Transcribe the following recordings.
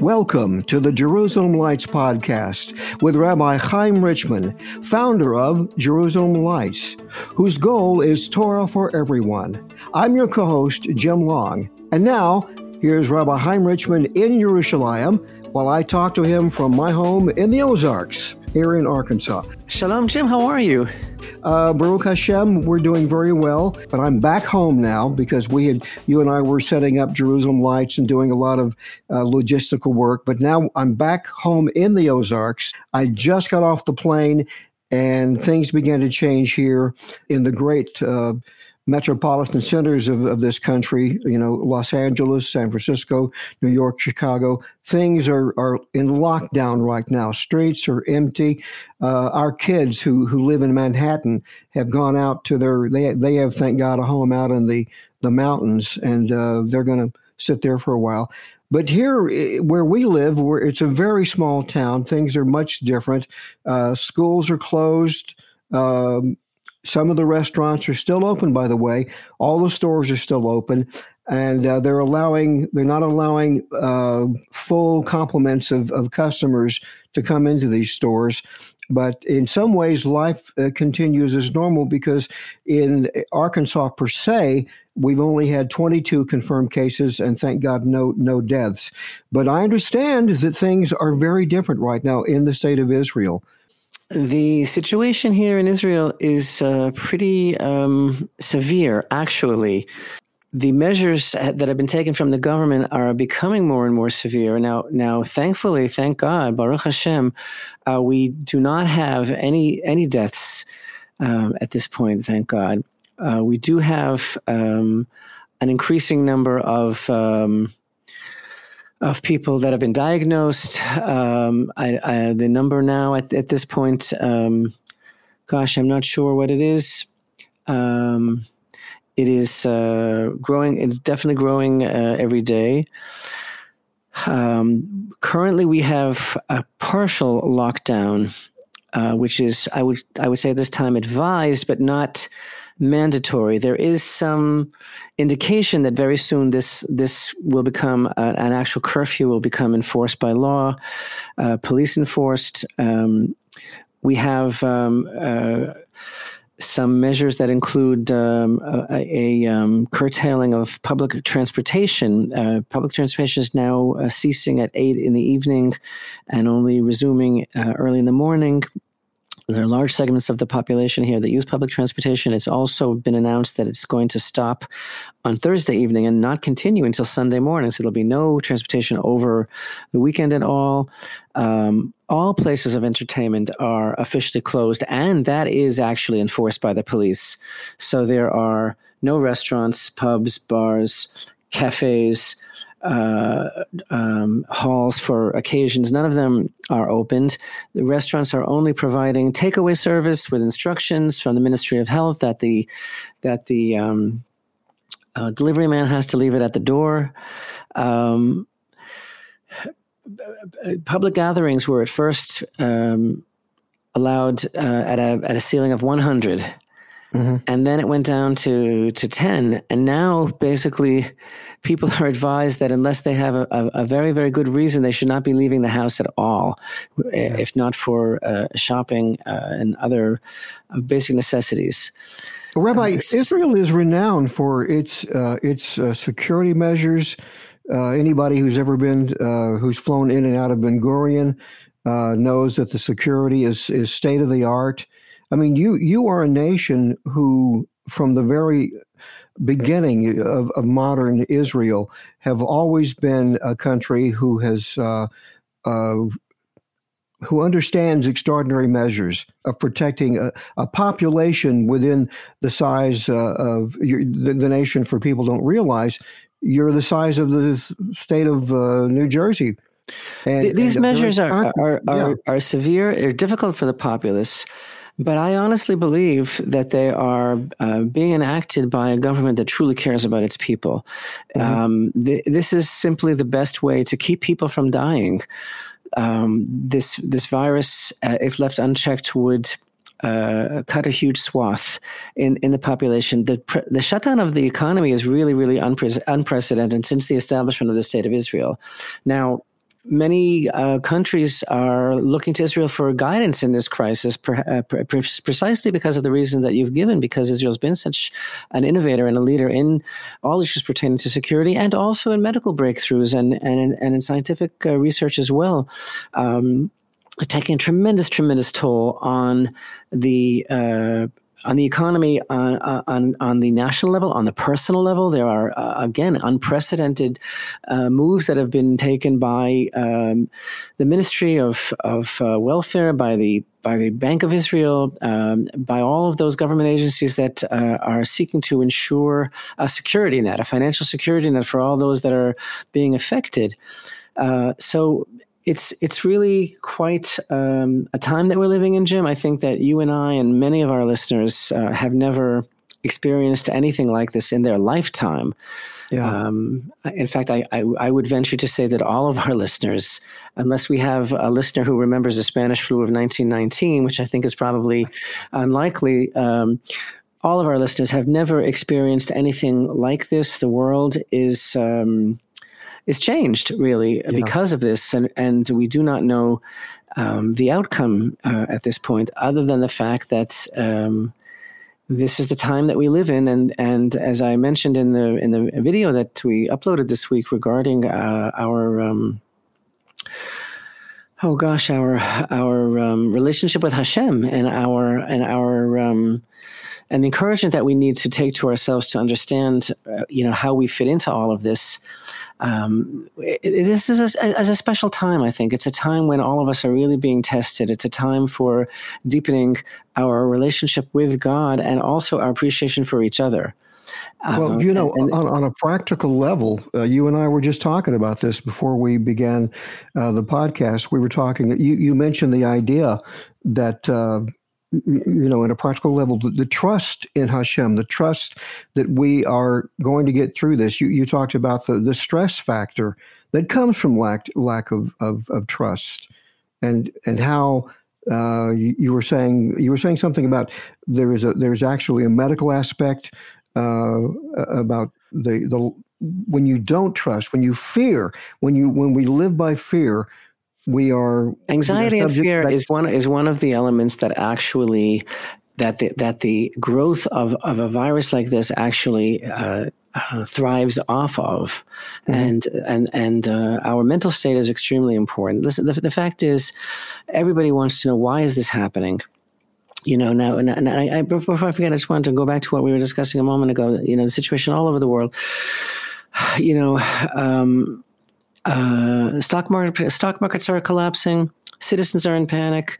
Welcome to the Jerusalem Lights podcast with Rabbi Chaim Richman, founder of Jerusalem Lights, whose goal is Torah for everyone. I'm your co host, Jim Long. And now, here's Rabbi Chaim Richman in Jerusalem while I talk to him from my home in the Ozarks here in Arkansas. Shalom, Jim. How are you? Uh, Baruch Hashem, we're doing very well, but I'm back home now because we had, you and I were setting up Jerusalem Lights and doing a lot of uh, logistical work. But now I'm back home in the Ozarks. I just got off the plane and things began to change here in the great uh, metropolitan centers of, of this country, you know, Los Angeles, San Francisco, New York, Chicago, things are, are in lockdown right now. Streets are empty. Uh, our kids who, who live in Manhattan have gone out to their, they, they have, thank God, a home out in the, the mountains, and uh, they're going to sit there for a while. But here, where we live, where it's a very small town, things are much different. Uh, schools are closed. Um, some of the restaurants are still open, by the way. All the stores are still open, and uh, they're allowing they're not allowing uh, full complements of, of customers to come into these stores. But in some ways, life uh, continues as normal because in Arkansas per se, we've only had 22 confirmed cases, and thank God, no no deaths. But I understand that things are very different right now in the state of Israel. The situation here in Israel is uh, pretty um, severe, actually. The measures that have been taken from the government are becoming more and more severe. Now, now, thankfully, thank God, Baruch Hashem, uh, we do not have any any deaths um, at this point. Thank God. Uh, we do have um, an increasing number of um, of people that have been diagnosed. Um, I, I, the number now at, at this point, um, gosh, I'm not sure what it is. Um, it is uh, growing. It's definitely growing uh, every day. Um, currently, we have a partial lockdown, uh, which is I would I would say at this time advised, but not mandatory. There is some indication that very soon this this will become a, an actual curfew will become enforced by law, uh, police enforced. Um, we have um, uh, some measures that include um, a, a um, curtailing of public transportation. Uh, public transportation is now uh, ceasing at eight in the evening, and only resuming uh, early in the morning. There are large segments of the population here that use public transportation. It's also been announced that it's going to stop on Thursday evening and not continue until Sunday morning. So there'll be no transportation over the weekend at all. Um, all places of entertainment are officially closed, and that is actually enforced by the police. So there are no restaurants, pubs, bars, cafes, uh, um, halls for occasions. None of them are opened. The restaurants are only providing takeaway service with instructions from the Ministry of Health that the that the um, uh, delivery man has to leave it at the door. Um, public gatherings were at first um, allowed uh, at a at a ceiling of 100. Mm-hmm. And then it went down to, to 10. And now basically people are advised that unless they have a, a, a very, very good reason, they should not be leaving the house at all, yeah. if not for uh, shopping uh, and other uh, basic necessities. Rabbi, Israel is renowned for its uh, its uh, security measures. Uh, anybody who's ever been who's flown in and out of Ben Gurion knows that the security is is state of the art. I mean, you you are a nation who, from the very beginning of, of modern Israel, have always been a country who has uh, uh, who understands extraordinary measures of protecting a, a population within the size uh, of your, the, the, nation. For people don't realize, you're the size of the state of uh, New Jersey. And, These and measures are, are, are, yeah. are severe. They're difficult for the populace. But I honestly believe that they are uh, being enacted by a government that truly cares about its people. Mm-hmm. Um, th- this is simply the best way to keep people from dying. Um, this this virus, uh, if left unchecked, would uh, cut a huge swath in, in the population. The, pre- the shutdown of the economy is really, really unpre- unprecedented since the establishment of the State of Israel. Now, many uh, countries are looking to Israel for guidance in this crisis, per, uh, precisely because of the reasons that you've given, because Israel's been such an innovator and a leader in all issues pertaining to security and also in medical breakthroughs and, and, and in scientific uh, research as well. Um, taking a tremendous, tremendous toll on the uh, on the economy, on, on, on the national level, on the personal level, there are uh, again unprecedented uh, moves that have been taken by um, the Ministry of of uh, Welfare, by the by the Bank of Israel, um, by all of those government agencies that uh, are seeking to ensure a security net, a financial security net for all those that are being affected. Uh, so it's it's really quite um, a time that we're living in, Jim. I think that you and I and many of our listeners uh, have never experienced anything like this in their lifetime. Yeah. Um, in fact, I, I, I, would venture to say that all of our listeners, unless we have a listener who remembers the Spanish flu of 1919, which I think is probably unlikely, um, all of our listeners have never experienced anything like this. The world is. Um, is changed really yeah. because of this, and and we do not know um, the outcome uh, at this point, other than the fact that. Um, this is the time that we live in, and and as I mentioned in the in the video that we uploaded this week regarding uh, our um, oh gosh, our our um, relationship with Hashem and our and our um, and the encouragement that we need to take to ourselves to understand, uh, you know, how we fit into all of this um, it, this is a, as a special time. I think it's a time when all of us are really being tested. It's a time for deepening our relationship with God and also our appreciation for each other. Well, um, you know, and, on, on, a practical level, uh, you and I were just talking about this before we began uh, the podcast. We were talking. You you mentioned the idea that uh, you know, at a practical level, the, the, trust in Hashem, the trust that we are going to get through this. You, you talked about the, the stress factor that comes from lack lack of, of, of trust, and and how uh, you, you, were saying you were saying something about there is a there's actually a medical aspect uh, about the the when you don't trust, when you fear, when you when we live by fear, we are anxiety and fear is one is one of the elements that actually that the, that the growth of, of a virus like this actually uh, uh, thrives off of, mm-hmm. and and and uh, our mental state is extremely important. Listen, the, the fact is, everybody wants to know why is this happening. You know now, and, and I, I, before I forget, I just wanted to go back to what we were discussing a moment ago. You know, the situation all over the world. You know, um, uh, stock market stock markets are collapsing. Citizens are in panic.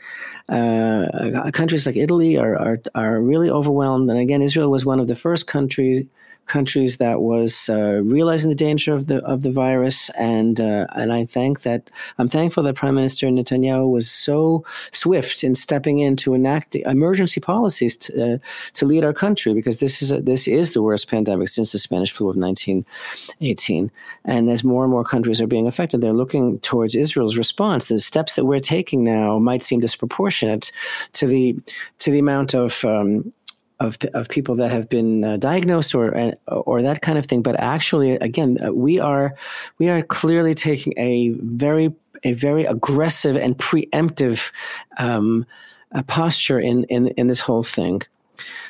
Uh, countries like Italy are, are are really overwhelmed. And again, Israel was one of the first countries countries that was uh, realizing the danger of the of the virus, and uh, and I thank that I'm thankful that Prime Minister Netanyahu was so swift in stepping in to enact emergency policies to, uh, to lead our country because this is a, this is the worst pandemic since the Spanish flu of 1918, and as more and more countries are being affected, they're looking towards Israel's response. The steps that we're taking now might seem disproportionate to the to the amount of um, of, of people that have been uh, diagnosed or or that kind of thing. But actually, again, uh, we are we are clearly taking a very a very aggressive and preemptive um, uh, posture in, in in this whole thing.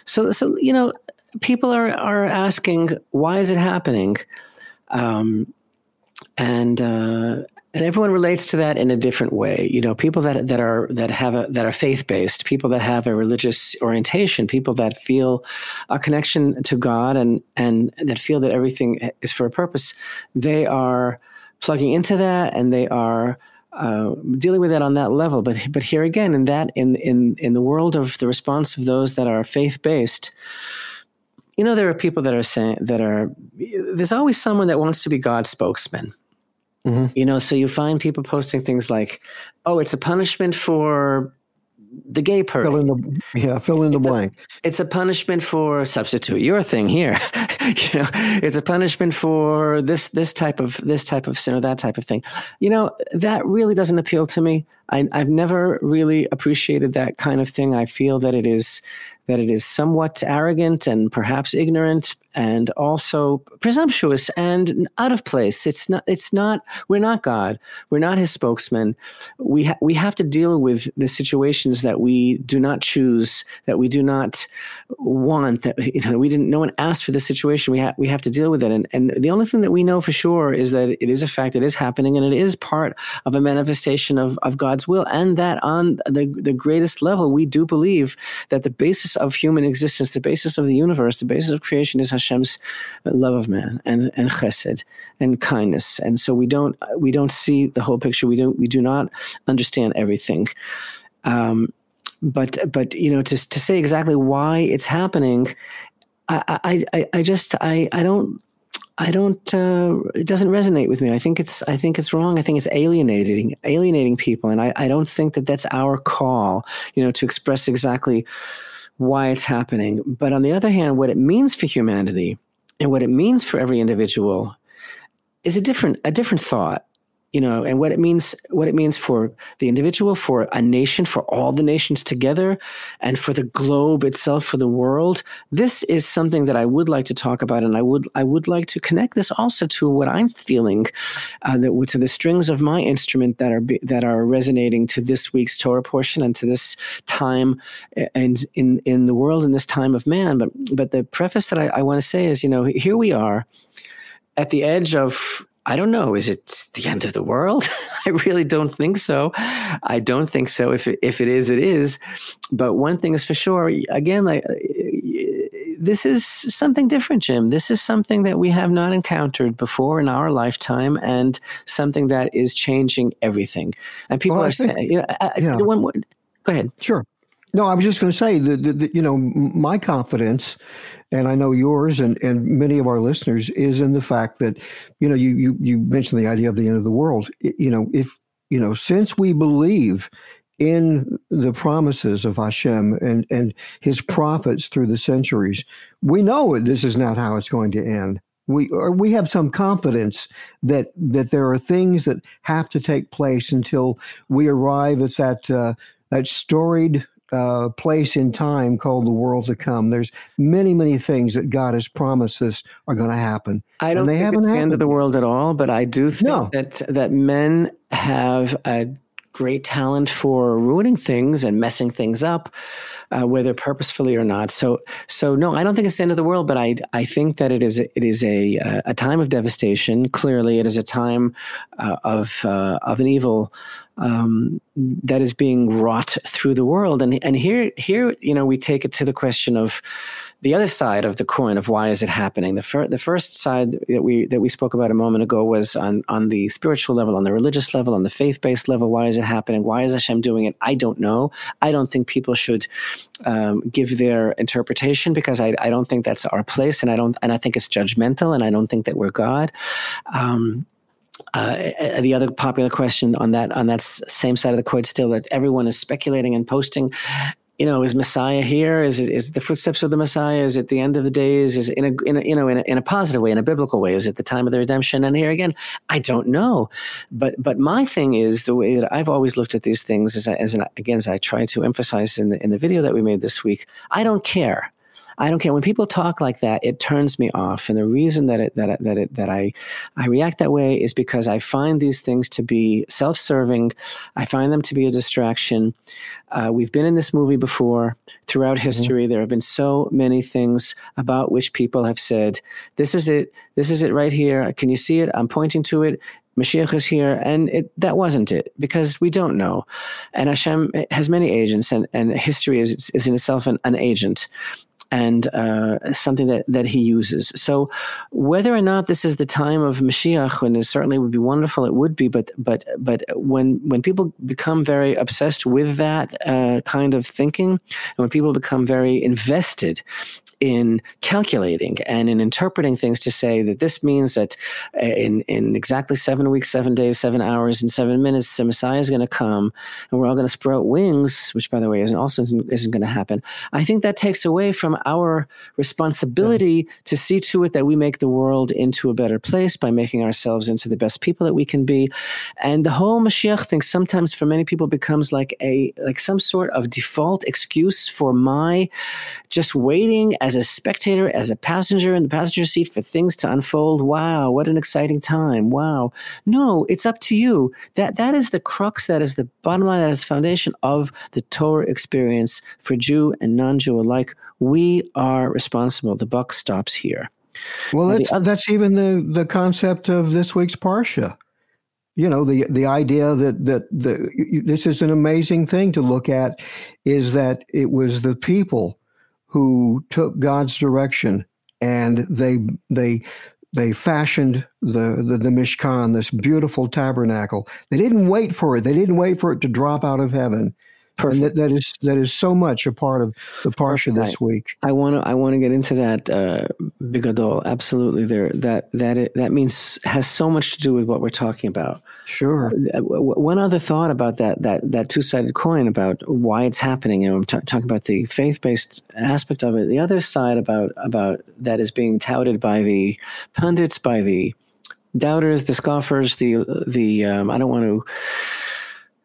So so you know, people are are asking why is it happening, um, and uh, and everyone relates to that in a different way. You know people that that are that have a that are faith based people that have a religious orientation people that feel a connection to god and and that feel that everything is for a purpose they are plugging into that and they are uh, dealing with that on that level. But but here again in that in in in the world of the response of those that are faith based you know there are people that are saying that are there's always someone that wants to be god's spokesman Mm-hmm. You know, so you find people posting things like, "Oh, it's a punishment for the gay person." Fill in the yeah, fill in the it's blank. It's a punishment for substitute your thing here. you know, it's a punishment for this this type of this type of sin or that type of thing. You know, that really doesn't appeal to me. I, I've never really appreciated that kind of thing. I feel that it is that it is somewhat arrogant and perhaps ignorant and also presumptuous and out of place. It's not. It's not. We're not God. We're not His spokesman. We ha- we have to deal with the situations that we do not choose, that we do not want. That you know, we didn't. No one asked for the situation. We have we have to deal with it. And and the only thing that we know for sure is that it is a fact. It is happening, and it is part of a manifestation of of God's will. And that on the the greatest level, we do believe that the basis of human existence, the basis of the universe, the basis of creation is Hashem's love of man and and chesed and kindness. And so we don't we don't see the whole picture. We don't we do not understand everything. Um, but but you know to to say exactly why it's happening, I I I just I I don't. I don't. Uh, it doesn't resonate with me. I think it's. I think it's wrong. I think it's alienating, alienating people, and I, I don't think that that's our call. You know, to express exactly why it's happening. But on the other hand, what it means for humanity and what it means for every individual is a different a different thought you know and what it means what it means for the individual for a nation for all the nations together and for the globe itself for the world. This is something that i would like to talk about and i would i would like to connect this also to what i'm feeling uh, that to the strings of my instrument that are that are resonating to this week's torah portion and to this time and in in the world in this time of man. But but the preface that i, I want to say is you know here we are at the edge of I don't know. Is it the end of the world? I really don't think so. I don't think so. If it, if it is, it is. But one thing is for sure. Again, like uh, this is something different, Jim. This is something that we have not encountered before in our lifetime, and something that is changing everything. And people well, are think, saying, you know, yeah. one, go ahead. Sure. No, I was just going to say that, you know my confidence and I know yours and, and many of our listeners is in the fact that, you know, you, you, you mentioned the idea of the end of the world. You know, if, you know, since we believe in the promises of Hashem and, and his prophets through the centuries, we know this is not how it's going to end. We, or we have some confidence that that there are things that have to take place until we arrive at that uh, that storied uh, place in time called the world to come. There's many, many things that God has promised us are going to happen. I don't think it's the end of the world at all, but I do think no. that that men have a great talent for ruining things and messing things up, uh, whether purposefully or not. So, so no, I don't think it's the end of the world, but I, I think that it is, it is a, a time of devastation. Clearly, it is a time uh, of, uh, of an evil um, that is being wrought through the world. And, and here, here, you know, we take it to the question of, the other side of the coin of why is it happening? The, fir- the first side that we that we spoke about a moment ago was on on the spiritual level on the religious level on the faith-based level. Why is it happening? Why is hashem doing it? I don't know. I don't think people should um, give their interpretation because I, I don't think that's our place and i don't and i think it's judgmental and i don't think that we're god. Um, uh, the other popular question on that on that same side of the coin still that everyone is speculating and posting you know, is Messiah here? Is it, is it the footsteps of the Messiah? Is it the end of the days? Is it in a, in a you know in a, in a positive way, in a biblical way? Is it the time of the redemption? And here again, I don't know. But but my thing is the way that I've always looked at these things as, as an, again as I try to emphasize in the in the video that we made this week. I don't care. I don't care when people talk like that. It turns me off, and the reason that it that that it, that I I react that way is because I find these things to be self-serving. I find them to be a distraction. Uh, we've been in this movie before. Throughout mm-hmm. history, mm-hmm. there have been so many things about which people have said, "This is it. This is it right here. Can you see it? I'm pointing to it." Mashiach is here, and it, that wasn't it because we don't know. And Hashem has many agents, and, and history is, is in itself an, an agent and uh, something that, that he uses. So, whether or not this is the time of Mashiach, and it certainly would be wonderful, it would be. But but but when when people become very obsessed with that uh, kind of thinking, and when people become very invested in calculating and in interpreting things to say that this means that uh, in, in exactly seven weeks, seven days, seven hours, and seven minutes, the Messiah is going to come and we're all going to sprout wings, which, by the way, isn't also isn't, isn't going to happen. I think that takes away from our responsibility yeah. to see to it that we make the world into a better place by making ourselves into the best people that we can be. And the whole Mashiach thing sometimes for many people becomes like a like some sort of default excuse for my just waiting as a spectator, as a passenger in the passenger seat for things to unfold. Wow, what an exciting time. Wow. No, it's up to you. That that is the crux, that is the bottom line, that is the foundation of the Torah experience for Jew and non-Jew alike. We are responsible. The buck stops here. Well, that's, other- that's even the, the concept of this week's Parsha you know the the idea that that the this is an amazing thing to look at is that it was the people who took God's direction and they they they fashioned the, the, the Mishkan, this beautiful tabernacle. They didn't wait for it. They didn't wait for it to drop out of heaven. Perfect. And that, that is that is so much a part of the parsha this week. I want to I want to get into that uh, bigadol. Absolutely, there that that it, that means has so much to do with what we're talking about. Sure. Uh, one other thought about that that that two sided coin about why it's happening. You know, I'm t- talking about the faith based aspect of it. The other side about about that is being touted by the pundits, by the doubters, the scoffers, the the um, I don't want to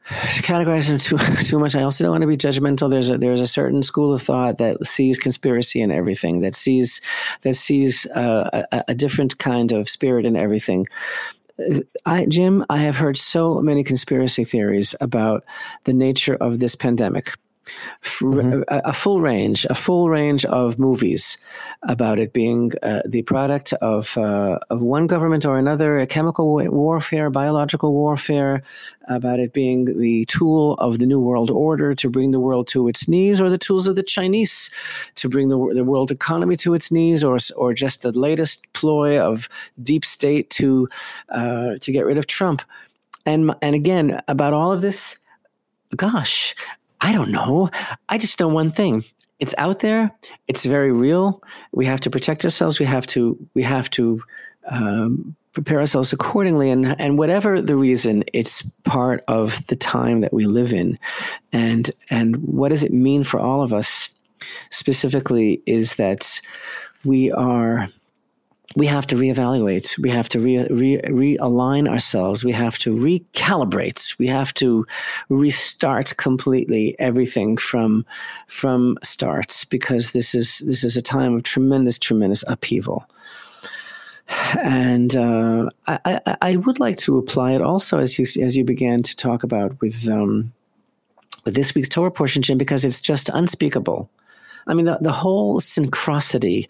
categorize them too too much. I also don't want to be judgmental. There's a there's a certain school of thought that sees conspiracy in everything. That sees that sees uh, a, a, different kind of spirit in everything. I, Jim, I have heard so many conspiracy theories about the nature of this pandemic mm-hmm. a, a, full range, a full range of movies about it being uh, the product of uh, of one government or another, a chemical warfare, biological warfare, about it being the tool of the new world order to bring the world to its knees, or the tools of the Chinese to bring the, the world economy to its knees, or or just the latest ploy of deep state to uh, to get rid of Trump. And and again about all of this gosh, I don't know. I just know one thing. It's out there. It's very real. We have to protect ourselves. We have to. We have to um, prepare ourselves accordingly. And and whatever the reason, it's part of the time that we live in. And and what does it mean for all of us? Specifically, is that we are we have to reevaluate. We have to re, re, realign ourselves. We have to recalibrate. We have to restart completely everything from from starts because this is this is a time of tremendous, tremendous upheaval. And uh, I, I, I, would like to apply it also as you as you began to talk about with um, with this week's Torah portion, Jim, because it's just unspeakable. I mean, the, the whole synchronicity,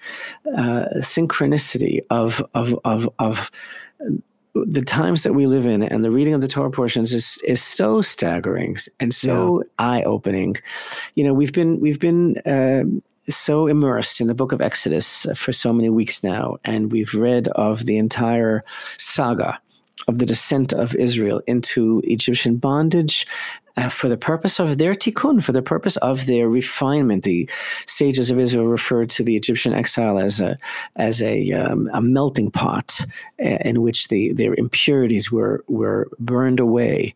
uh, synchronicity of, of, of, of the times that we live in and the reading of the Torah portions is is so staggering and so yeah. eye opening. You know, we've been we've been uh, so immersed in the book of Exodus for so many weeks now, and we've read of the entire saga of the descent of Israel into Egyptian bondage uh, for the purpose of their tikkun, for the purpose of their refinement. The sages of Israel referred to the Egyptian exile as a as a, um, a melting pot uh, in which the, their impurities were were burned away,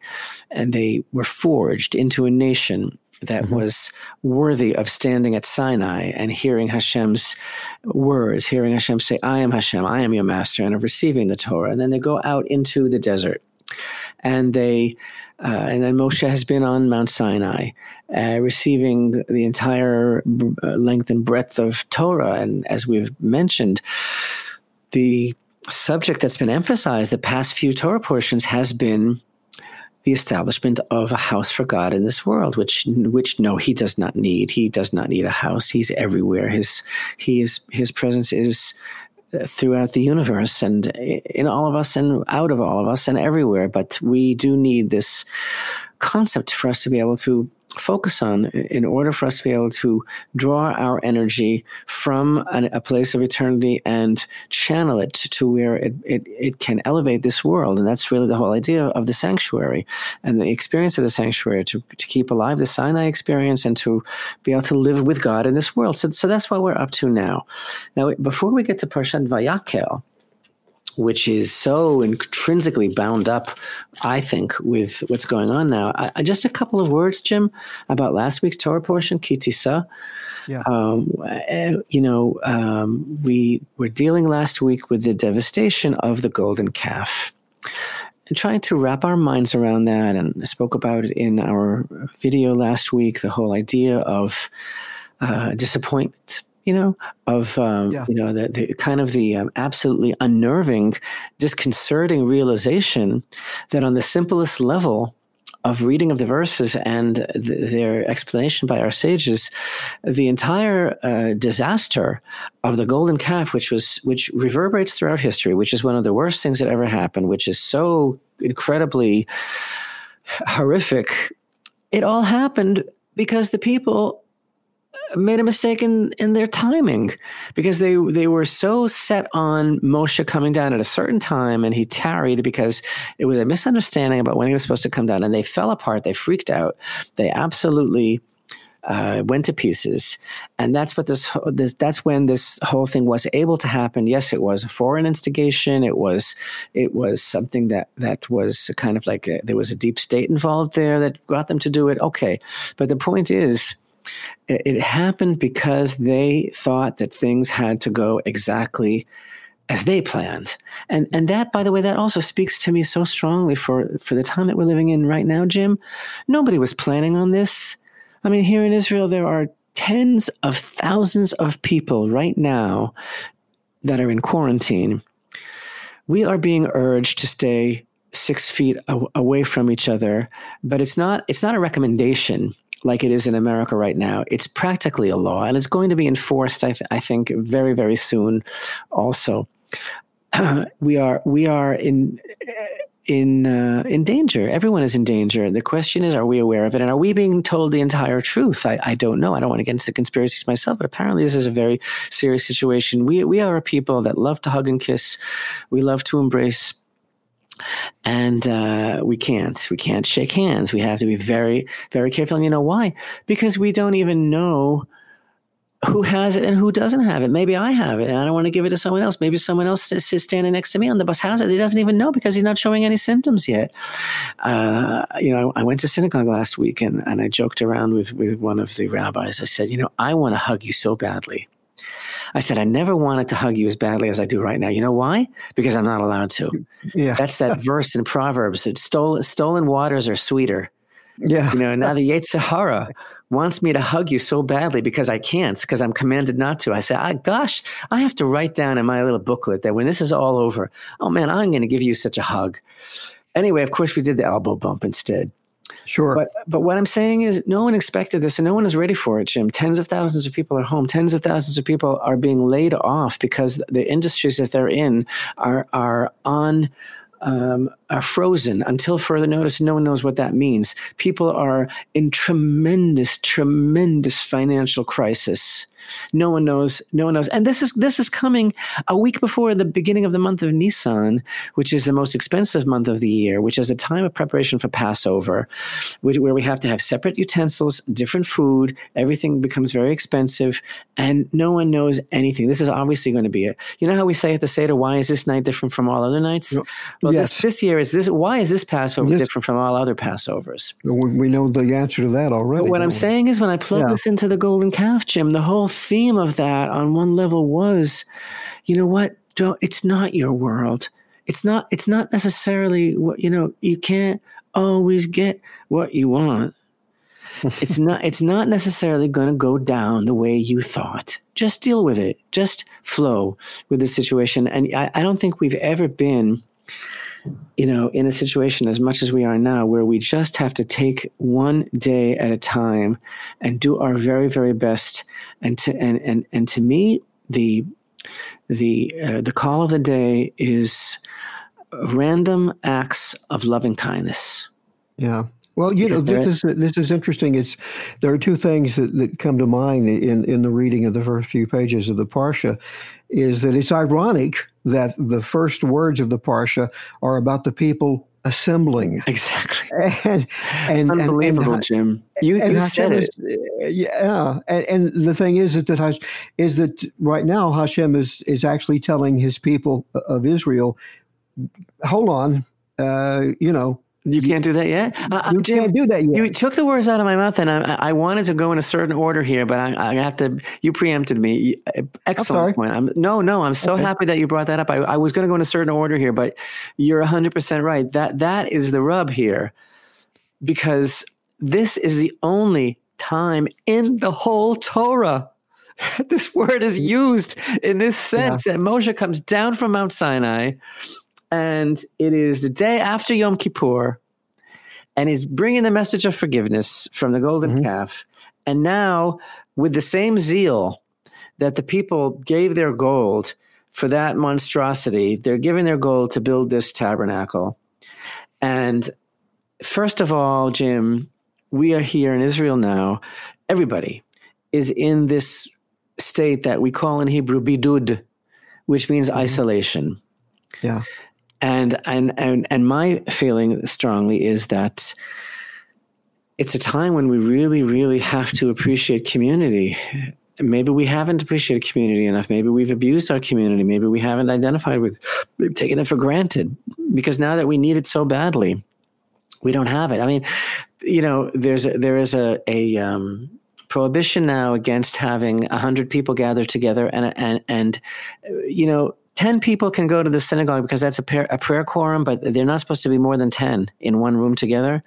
and they were forged into a nation that mm-hmm. was worthy of standing at Sinai and hearing Hashem's words, hearing Hashem say, I am Hashem, I am your master, and of receiving the Torah. And then they go out into the desert and they uh, and then Moshe has been on Mount Sinai, uh, receiving the entire uh, length and breadth of Torah. And as we've mentioned, the subject that's been emphasized the past few Torah portions has been the establishment of a house for God in this world, which which no, he does not need. He does not need a house. He's everywhere. His he is his presence is throughout the universe and in all of us and out of all of us and everywhere. But we do need this concept for us to be able to focus on in order for us to be able to draw our energy from an, a place of eternity and channel it to where it, it, it can elevate this world. And that's really the whole idea of the sanctuary and the experience of the sanctuary to, to keep alive the Sinai experience and to be able to live with God in this world. So, so that's what we're up to now. Now, before we get to Parshat Vayakhel, which is so intrinsically bound up, I think, with what's going on now. I, just a couple of words, Jim, about last week's Torah portion, Ki Tisa. Yeah. Um, eh, you know, um, we were dealing last week with the devastation of the golden calf. And trying to wrap our minds around that, and I spoke about it in our video last week the whole idea of uh, disappointment you know, of um, yeah. you know the, the kind of the um, absolutely unnerving, disconcerting realization that on the simplest level of reading of the verses and th- their explanation by our sages, the entire uh, disaster of the golden calf, which was which reverberates throughout history, which is one of the worst things that ever happened, which is so incredibly horrific. It all happened because the people made a mistake in, in their timing because they they were so set on Moshe coming down at a certain time and he tarried because it was a misunderstanding about when he was supposed to come down and they fell apart. They freaked out. They absolutely uh, went to pieces. And that's what this, this that's when this whole thing was able to happen. Yes it was a foreign instigation. It was it was something that that was kind of like a, there was a deep state involved there that got them to do it. Okay. But the point is it happened because they thought that things had to go exactly as they planned. And and that by the way that also speaks to me so strongly for for the time that we're living in right now, Jim. Nobody was planning on this. I mean, here in Israel there are tens of thousands of people right now that are in quarantine. We are being urged to stay 6 feet away from each other, but it's not it's not a recommendation like it is in America right now. It's practically a law, and it's going to be enforced. I, th- I think very very soon. Also, we are we are in in uh, in danger. Everyone is in danger. The question is, are we aware of it, and are we being told the entire truth? I, I don't know. I don't want to get into the conspiracies myself, but apparently this is a very serious situation. We we are a people that love to hug and kiss. We love to embrace and uh, we can't we can't shake hands. We have to be very very careful. And you know why? Because we don't even know who has it and who doesn't have it. Maybe i have it and i don't want to give it to someone else. Maybe someone else is standing next to me on the bus has it. He doesn't even know because he's not showing any symptoms yet. Uh, you know i went to synagogue last week and, and i joked around with, with one of the rabbis. I said you know i want to hug you so badly I said, I never wanted to hug you as badly as I do right now. You know why? Because I'm not allowed to. Yeah. That's that verse in Proverbs that stolen, stolen waters are sweeter. Yeah. You know, now the Yetzer Hara wants me to hug you so badly because I can't, because I'm commanded not to. I say, ah, gosh, I have to write down in my little booklet that when this is all over, oh man, I'm going to give you such a hug. Anyway, of course, we did the elbow bump instead. Sure. But but what I'm saying is no one expected this and no one is ready for it, Jim. Tens of thousands of people are home. Tens of thousands of people are being laid off because the industries that they're in are are on um, are frozen until further notice. No one knows what that means. People are in tremendous, tremendous financial crisis. No one knows. No one knows. And this is this is coming a week before the beginning of the month of Nisan, which is the most expensive month of the year, which is a time of preparation for Passover, where we have to have separate utensils, different food. Everything becomes very expensive, and no one knows anything. This is obviously going to be it. You know how we say at the Seder, why is this night different from all other nights? Well, yes. this, this year is this. Why is this Passover this, different from all other Passovers? We know the answer to that already. But what I'm saying is, when I plug yeah. this into the golden calf, Jim, the whole theme of that on one level was, you know what? Don't, it's not your world. It's not. It's not necessarily what you know. You can't always get what you want. it's not. It's not necessarily going to go down the way you thought. Just deal with it. Just flow with the situation. And I, I don't think we've ever been you know, in a situation as much as we are now, where we just have to take one day at a time and do our very, very best. And to and and and to me, the the uh, the call of the day is random acts of loving kindness. Yeah. Well, you know, this is this is interesting. It's there are two things that, that come to mind in in the reading of the first few pages of the parsha, is that it's ironic that the first words of the parsha are about the people assembling. Exactly. And, and unbelievable, and, Jim. You, and you said it. Is, yeah, and, and, the thing is that that is that right now Hashem is is actually telling his people of Israel, hold on, uh, you know, you can't do that yet. Uh, you Jim, can't do that yet. You took the words out of my mouth, and I, I wanted to go in a certain order here, but I, I have to. You preempted me. Excellent point. I'm, no, no, I'm so okay. happy that you brought that up. I, I was going to go in a certain order here, but you're 100 percent right. That that is the rub here, because this is the only time in the whole Torah this word is used in this sense yeah. that Moshe comes down from Mount Sinai and it is the day after Yom Kippur, and he's bringing the message of forgiveness from the golden mm-hmm. calf. And now, with the same zeal that the people gave their gold for that monstrosity, they're giving their gold to build this tabernacle. And first of all, Jim, we are here in Israel now. Everybody is in this state that we call in Hebrew bidud, which means mm-hmm. isolation. Yeah. And, and and and my feeling strongly is that it's a time when we really, really have to appreciate community. Maybe we haven't appreciated community enough. Maybe we've abused our community. Maybe we haven't identified with, we've taken it for granted because now that we need it so badly, we don't have it. I mean, you know, there's a, there is a a um, prohibition now against having a hundred people gather together, and and and you know, 10 people can go to the synagogue because that's a, prayer, a prayer quorum, but they're not supposed to be more than 10 in one room together.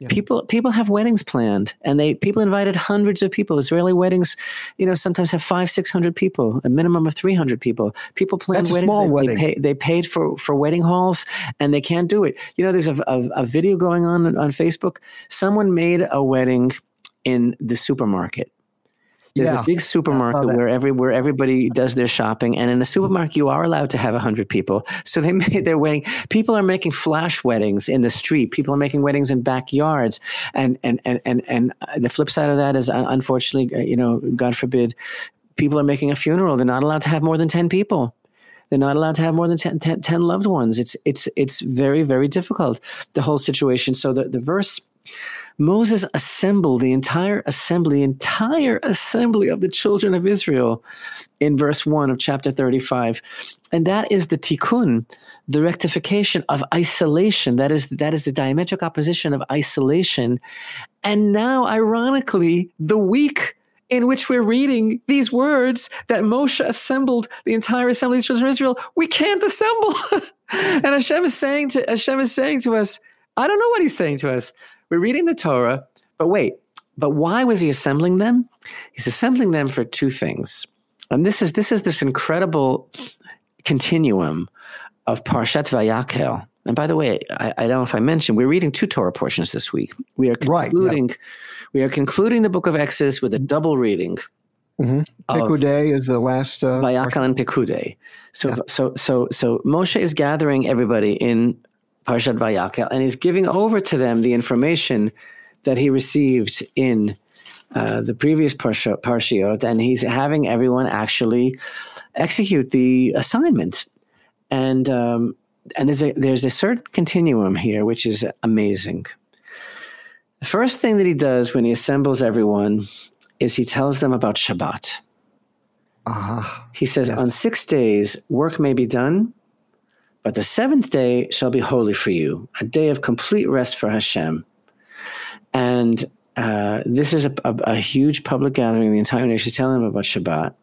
Yeah. People people have weddings planned, and they people invited hundreds of people. Israeli weddings, you know, sometimes have five, six hundred people, a minimum of three hundred people. People plan weddings. small they, wedding. They, pay, they, paid for for wedding halls, and they can't do it. You know, there's a, a, a video going on on Facebook. Someone made a wedding in the supermarket there's yeah, a big supermarket where every where everybody does their shopping, and in a supermarket you are allowed to have hundred people. So they made their wedding. People are making flash weddings in the street. People are making weddings in backyards, and and and and and the flip side of that is, unfortunately, uh, you know, God forbid, people are making a funeral. They're not allowed to have more than ten people. They're not allowed to have more than 10, 10, 10 loved ones. It's it's it's very very difficult the whole situation. So the the verse Moses assembled the entire assembly, the entire assembly of the children of Israel in verse 1 of chapter 35. And that is the tikkun, the rectification of isolation. That is, that is the diametric opposition of isolation. And now, ironically, the week in which we're reading these words that Moshe assembled the entire assembly of the children of Israel, we can't assemble. and Hashem is saying to Hashem is saying to us, I don't know what he's saying to us. We're reading the Torah, but wait, but why was he assembling them? He's assembling them for two things. And this is this is this incredible continuum of Parshat Vayakhel. And by the way, I, I, don't know if I mentioned we're reading two Torah portions this week. We are concluding right, yeah. we are concluding the book of Exodus with a double reading. Mm-hmm. Is the last uh, Vayakhel and Pekudei. So yeah. so so so Moshe is gathering everybody in Parshat Vayakhel, and he's giving over to them the information that he received in uh, the previous parsha, parshiot, and he's having everyone actually execute the assignment. And um, and there's a there's a certain continuum here, which is amazing. The first thing that he does when he assembles everyone is he tells them about Shabbat. Uh-huh. He says, yes. On six days, work may be done, but the seventh day shall be holy for you, a day of complete rest for Hashem. And uh, this is a, a, a, huge public gathering. The entire nation is telling them about Shabbat.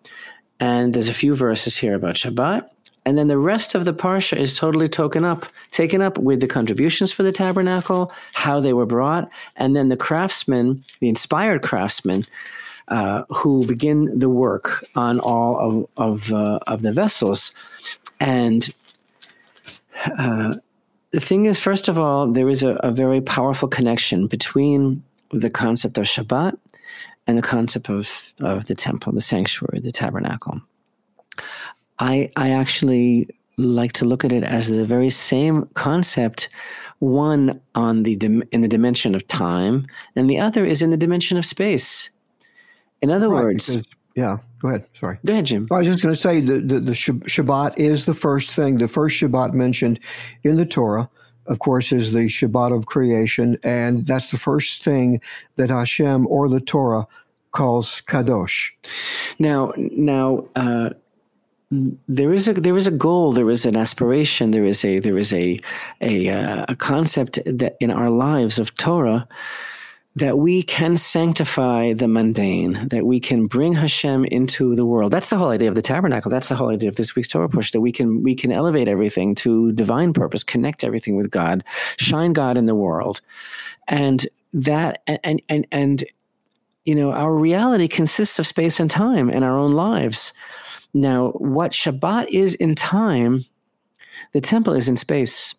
And there's a few verses here about Shabbat. And then the rest of the parsha is totally taken up, taken up with the contributions for the tabernacle, how they were brought, and then the craftsmen, the inspired craftsmen, uh, who begin the work on all of of, uh, of the vessels. And uh, the thing is, first of all, there is a, a, very powerful connection between the concept of Shabbat and the concept of, of the temple, the sanctuary, the tabernacle. I, I actually like to look at it as the very same concept one on the in the dimension of time and the other is in the dimension of space in other right, words yeah go ahead sorry go ahead jim i was just going to say the, the, the shabbat is the first thing the first shabbat mentioned in the torah of course, is the Shabbat of creation, and that's the first thing that Hashem or the Torah calls kadosh. Now, now. Uh, there is a there is a goal there is an aspiration there is a there is a a, uh, a concept that in our lives of Torah that we can sanctify the mundane, that we can bring Hashem into the world. That's the whole idea of the tabernacle. That's the whole idea of this week's Torah push. That we can we can elevate everything to divine purpose, connect everything with God, shine God in the world, and that and and and you know our reality consists of space and time in our own lives. Now, what Shabbat is in time, the temple is in space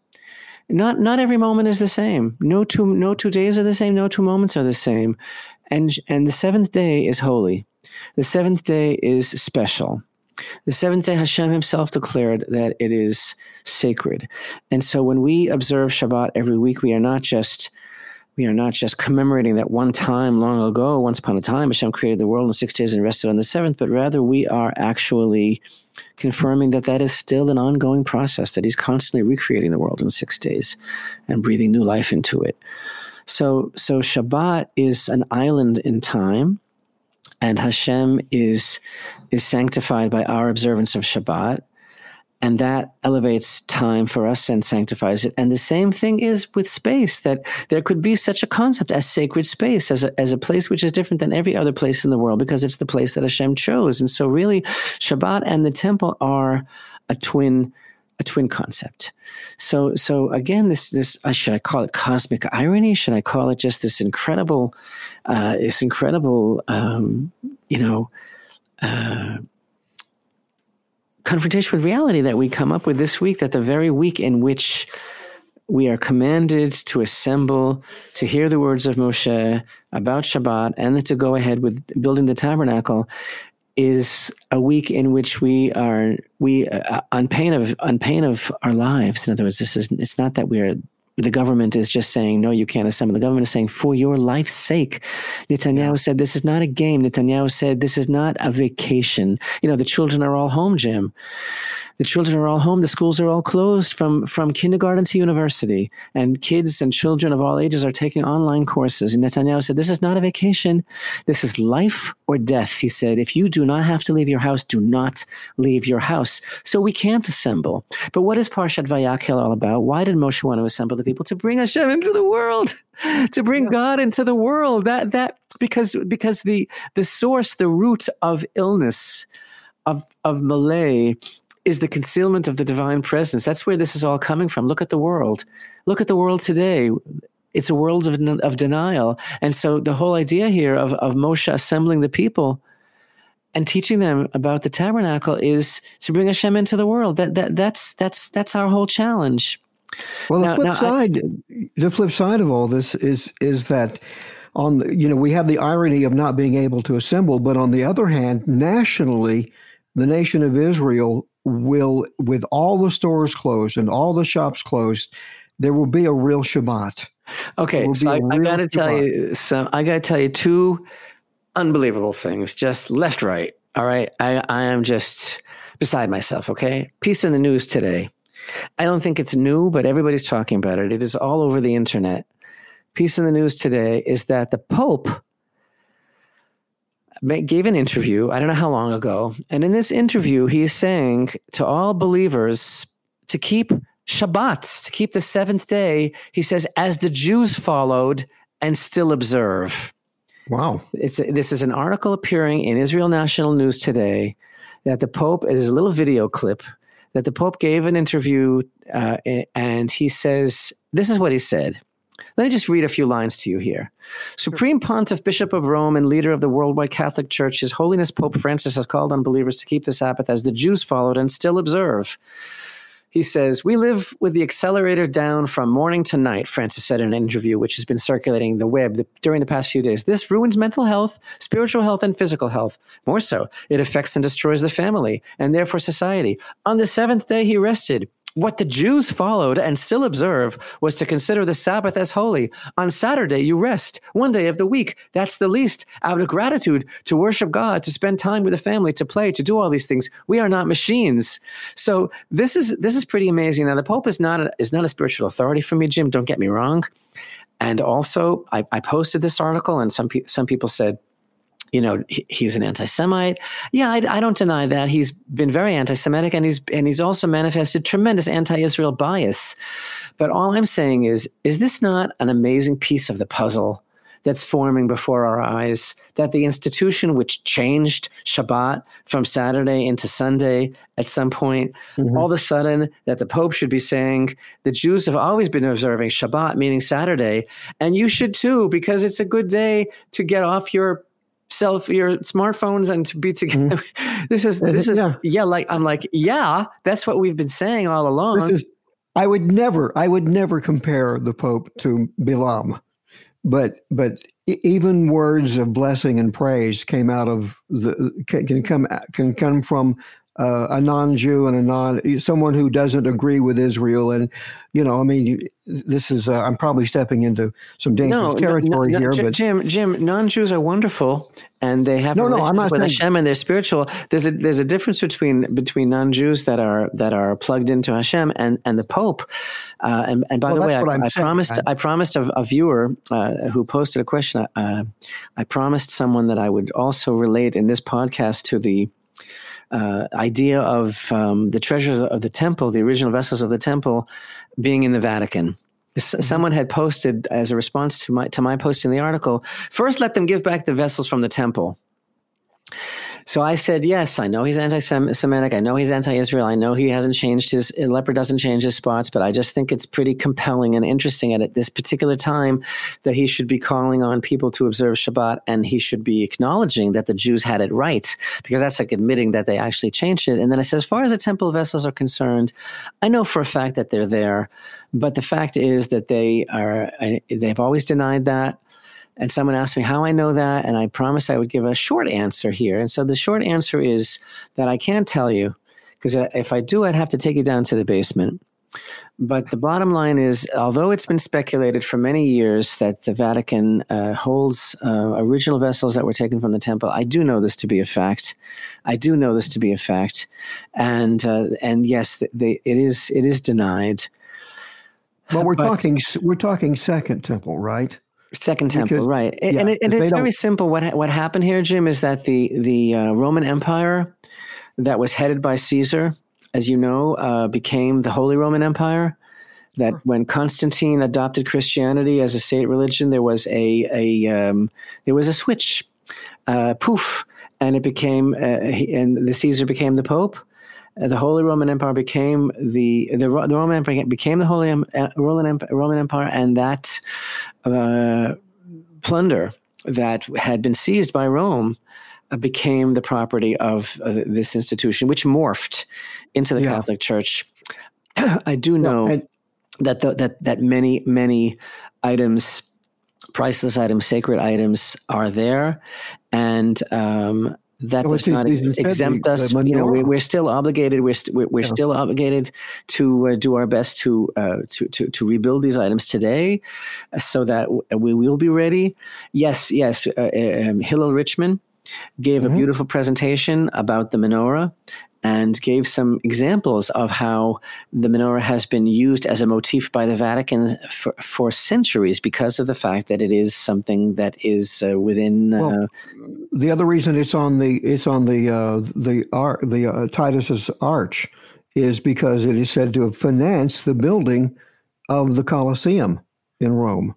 not not every moment is the same. No two no two days are the same. No two moments are the same. And and the seventh day is holy. The seventh day is special. The seventh day, Hashem Himself declared that it is sacred. And so, when we observe Shabbat every week, we are not just we are not just commemorating that one time long ago, once upon a time, Hashem created the world in six days and rested on the seventh, but rather we are actually confirming that that is still an ongoing process, that He's constantly recreating the world in six days and breathing new life into it. So, so Shabbat is an island in time, and Hashem is is sanctified by our observance of Shabbat and that elevates time for us and sanctifies it. And the same thing is with space, that there could be such a concept as sacred space, as a, as a place which is different than every other place in the world, because it's the place that Hashem chose. And so, really, Shabbat and the temple are a twin a twin concept. So so again, this this uh, should I call it cosmic irony? Should I call it just this incredible, uh, this incredible, um, you know, uh, confrontation with reality that we come up with this week that the very week in which we are commanded to assemble to hear the words of Moshe about Shabbat and to go ahead with building the tabernacle is a week in which we are we uh, on pain of on pain of our lives. In other words this is it's not that we're the government is just saying, no, you can't assemble. The government is saying, for your life's sake. Netanyahu said, this is not a game. Netanyahu said, this is not a vacation. You know, the children are all home, Jim. The children are all home. The schools are all closed from, from kindergarten to university. And kids and children of all ages are taking online courses. And Netanyahu said, This is not a vacation. This is life or death. He said, If you do not have to leave your house, do not leave your house. So we can't assemble. But what is Parshat Vayakhel all about? Why did Moshe want to assemble the people? To bring Hashem into the world, to bring yeah. God into the world. That, that, because, because the, the source, the root of illness, of, of Malay is the concealment of the divine presence. That's where this is all coming from. Look at the world. Look at the world today. It's a world of, of denial. And so the whole idea here of, of Moshe assembling the people and teaching them about the tabernacle is to bring Hashem into the world. That, that, that's, that's, that's our whole challenge. Well, the flip side, I, the flip side of all this is, is that on the, you know, we have the irony of not being able to assemble, but on the other hand, nationally, the nation of Israel will, with all the stores closed and all the shops closed, there will be a real Shabbat. Okay, so I, I got to tell you some. I got to tell you two unbelievable things, just left, right. All right, I, I am just beside myself. Okay, piece in the news today. I don't think it's new, but everybody's talking about it. It is all over the internet. Piece in the news today is that the Pope gave an interview, I don't know how long ago. And in this interview, he is saying to all believers to keep Shabbat, to keep the seventh day, he says, as the Jews followed and still observe. Wow. It's, this is an article appearing in Israel National News today that the Pope, it is a little video clip that the Pope gave an interview uh, and he says, this is what he said. Let me just read a few lines to you here. Supreme Pontiff, Bishop of Rome, and leader of the worldwide Catholic Church, His Holiness Pope Francis has called on believers to keep the Sabbath as the Jews followed and still observe. he says, We live with the accelerator down from morning to night, Francis said in an interview, which has been circulating the web the, during the past few days. This ruins mental health, spiritual health, and physical health. More so, it affects and destroys the family and therefore society. On the seventh day, he rested. What the Jews followed and still observe was to consider the Sabbath as holy. On Saturday, you rest, one day of the week. That's the least. Out of gratitude to worship God, to spend time with the family, to play, to do all these things. We are not machines. So this is this is pretty amazing. Now the Pope is not a, is not a spiritual authority for me, Jim. Don't get me wrong. And also, I, I posted this article, and some pe- some people said, you know he's an anti-semite. Yeah I, I, don't deny that. He's been very anti-semitic and he's and he's also manifested tremendous anti-israel bias. But all i'm saying is is this not an amazing piece of the puzzle that's forming before our eyes that the institution which changed shabbat from saturday into sunday at some point mm-hmm. all of a sudden that the pope should be saying the jews have always been observing shabbat meaning saturday and you should too because it's a good day to get off your cell your smartphones and to be together. Mm-hmm. this is this is yeah. yeah. Like I'm like yeah, that's what we've been saying all along. Is, I would never, I would never compare the Pope to Bilam, but but even words of blessing and praise came out of the can, can come can come from uh, a non-Jew and a non someone who doesn't agree with Israel, and you know, I mean, this is uh, I'm probably stepping into some dangerous no, territory no, no, here. but Jim, Jim, non-Jews are wonderful, and they have no, no, I'm not with saying, Hashem, and they're spiritual. There's a there's a difference between between non-Jews that are that are plugged into Hashem and and the Pope. Uh, and, and by well, the way, I, I promised I, I promised a, a viewer uh, who posted a question. Uh, I promised someone that I would also relate in this podcast to the uh, idea of um, the treasures of the temple, the original vessels of the temple, being in the Vatican. Mm-hmm. Someone had posted as a response to my to my post in the article. First, let them give back the vessels from the temple. So I said, yes, I know he's anti-Semitic. I know he's anti-Israel. I know he hasn't changed his leopard doesn't change his spots, but I just think it's pretty compelling and interesting at this particular time that he should be calling on people to observe Shabbat and he should be acknowledging that the Jews had it right because that's like admitting that they actually changed it. And then I said, as far as the temple vessels are concerned, I know for a fact that they're there, but the fact is that they are they've always denied that. And someone asked me how I know that, and I promised I would give a short answer here. And so the short answer is that I can't tell you, because if I do, I'd have to take you down to the basement. But the bottom line is, although it's been speculated for many years that the Vatican uh, holds uh, original vessels that were taken from the temple, I do know this to be a fact. I do know this to be a fact, and uh, and yes, they, it is it is denied. Well, we're but, talking we're talking Second Temple, right? Second Temple, because, right? Yeah, and, it, and it's very simple. What what happened here, Jim, is that the the uh, Roman Empire that was headed by Caesar, as you know, uh, became the Holy Roman Empire. That sure. when Constantine adopted Christianity as a state religion, there was a a um, there was a switch, uh, poof, and it became uh, and the Caesar became the Pope the Holy Roman Empire became the the, the Roman Empire became the Holy uh, Roman Roman Empire, and that uh, plunder that had been seized by Rome uh, became the property of uh, this institution, which morphed into the yeah. Catholic Church. I do know well, and- that the, that that many many items priceless items, sacred items are there, and um, that does not exempt us. you know, we, are still obligated. We're, st- we're, we're yeah. still obligated to uh, do our best to, uh, to to to rebuild these items today, uh, so that we will be ready. Yes, yes. Uh, uh, um, Hillel Richman gave mm-hmm. a beautiful presentation about the menorah and gave some examples of how the menorah has been used as a motif by the Vatican for, for centuries because of the fact that it is something that is uh, within. Uh, well, the other reason it's on the it's on the uh, the ar- the uh, Titus's arch is because it is said to have financed the building of the Colosseum in Rome.